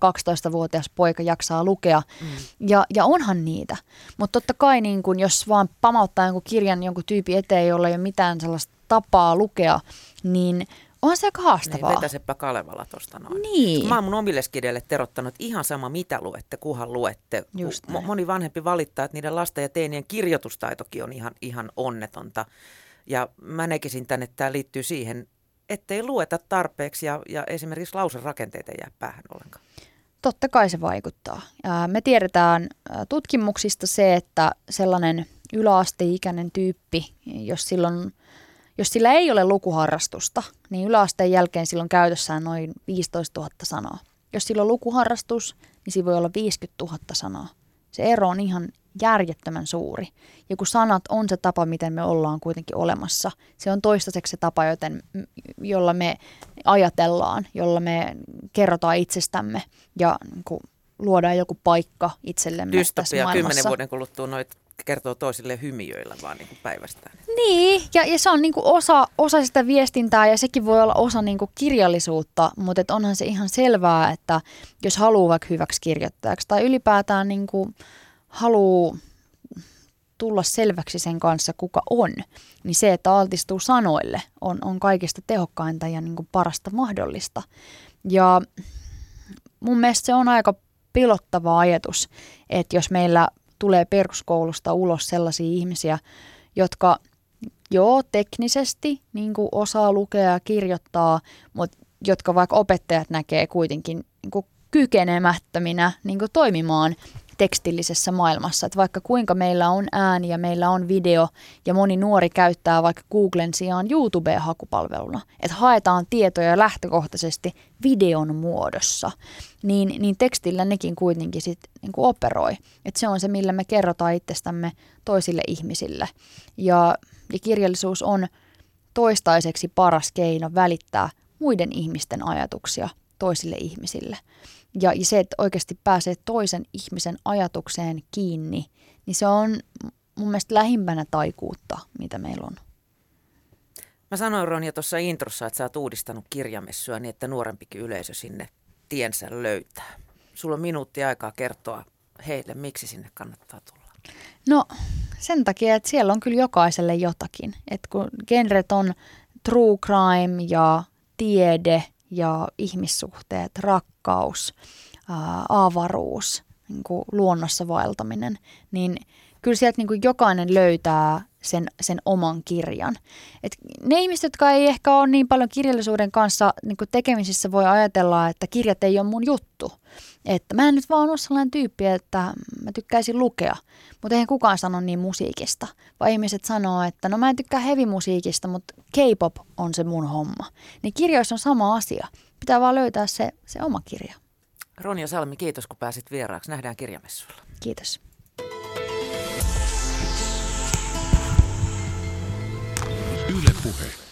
12-vuotias poika jaksaa lukea. Mm. Ja, ja onhan niitä. Mutta totta kai niin kun, jos vaan pamauttaa jonkun kirjan jonkun tyypin eteen, jolla ei ole mitään sellaista tapaa lukea, niin – on se aika haastavaa. Niin, vetäsepä Kalevala tuosta noin. Niin. Mä oon mun omille skidelle terottanut ihan sama mitä luette, kuhan luette. Just Mo- moni vanhempi valittaa, että niiden lasten ja teinien kirjoitustaitokin on ihan, ihan onnetonta. Ja mä näkisin tänne, että tämä liittyy siihen, ettei lueta tarpeeksi ja, ja esimerkiksi lauserakenteet ei jää päähän ollenkaan? Totta kai se vaikuttaa. Me tiedetään tutkimuksista se, että sellainen yläasteikäinen tyyppi, jos, silloin, jos sillä ei ole lukuharrastusta, niin yläasteen jälkeen silloin käytössään noin 15 000 sanaa. Jos sillä on lukuharrastus, niin siinä voi olla 50 000 sanaa. Se ero on ihan järjettömän suuri. Ja kun sanat on se tapa, miten me ollaan kuitenkin olemassa, se on toistaiseksi se tapa, joten, jolla me ajatellaan, jolla me kerrotaan itsestämme ja niin kuin, luodaan joku paikka itsellemme Dystopia, tässä maailmassa. kymmenen vuoden kuluttua noit kertoo toisille hymiöillä vaan niin kuin. Niin, ja, ja se on niin kuin osa, osa sitä viestintää ja sekin voi olla osa niin kuin kirjallisuutta, mutta et onhan se ihan selvää, että jos haluaa vaikka hyväksi kirjoittajaksi tai ylipäätään niin kuin haluaa tulla selväksi sen kanssa, kuka on, niin se, että altistuu sanoille, on, on kaikista tehokkainta ja niin kuin parasta mahdollista. Ja mun mielestä se on aika pilottava ajatus, että jos meillä tulee peruskoulusta ulos sellaisia ihmisiä, jotka joo teknisesti niin kuin osaa lukea ja kirjoittaa, mutta jotka vaikka opettajat näkee kuitenkin niin kuin kykenemättöminä niin kuin toimimaan tekstillisessä maailmassa. Että vaikka kuinka meillä on ääni ja meillä on video ja moni nuori käyttää vaikka Googlen sijaan YouTubea hakupalveluna, että haetaan tietoja lähtökohtaisesti videon muodossa, niin, niin tekstillä nekin kuitenkin sit niin operoi. Että se on se, millä me kerrotaan itsestämme toisille ihmisille. Ja, ja kirjallisuus on toistaiseksi paras keino välittää muiden ihmisten ajatuksia toisille ihmisille. Ja, se, että oikeasti pääsee toisen ihmisen ajatukseen kiinni, niin se on mun mielestä lähimpänä taikuutta, mitä meillä on. Mä sanoin Ronja tuossa introssa, että sä oot uudistanut kirjamessuja niin, että nuorempikin yleisö sinne tiensä löytää. Sulla on minuutti aikaa kertoa heille, miksi sinne kannattaa tulla. No sen takia, että siellä on kyllä jokaiselle jotakin. Että kun genret on true crime ja tiede ja ihmissuhteet, rakkaus, ää, avaruus, niin kuin luonnossa vaeltaminen, niin kyllä sieltä niin kuin jokainen löytää sen, sen oman kirjan. Et ne ihmiset, jotka ei ehkä ole niin paljon kirjallisuuden kanssa niin tekemisissä, voi ajatella, että kirjat ei ole mun juttu. Että mä en nyt vaan ole sellainen tyyppi, että mä tykkäisin lukea, mutta eihän kukaan sano niin musiikista. Vai ihmiset sanoo, että no mä en tykkää heavy-musiikista, mutta K-pop on se mun homma. Niin kirjoissa on sama asia. Pitää vaan löytää se, se oma kirja. Ronja Salmi, kiitos kun pääsit vieraaksi. Nähdään kirjamessuilla. Kiitos. Yle Puhe.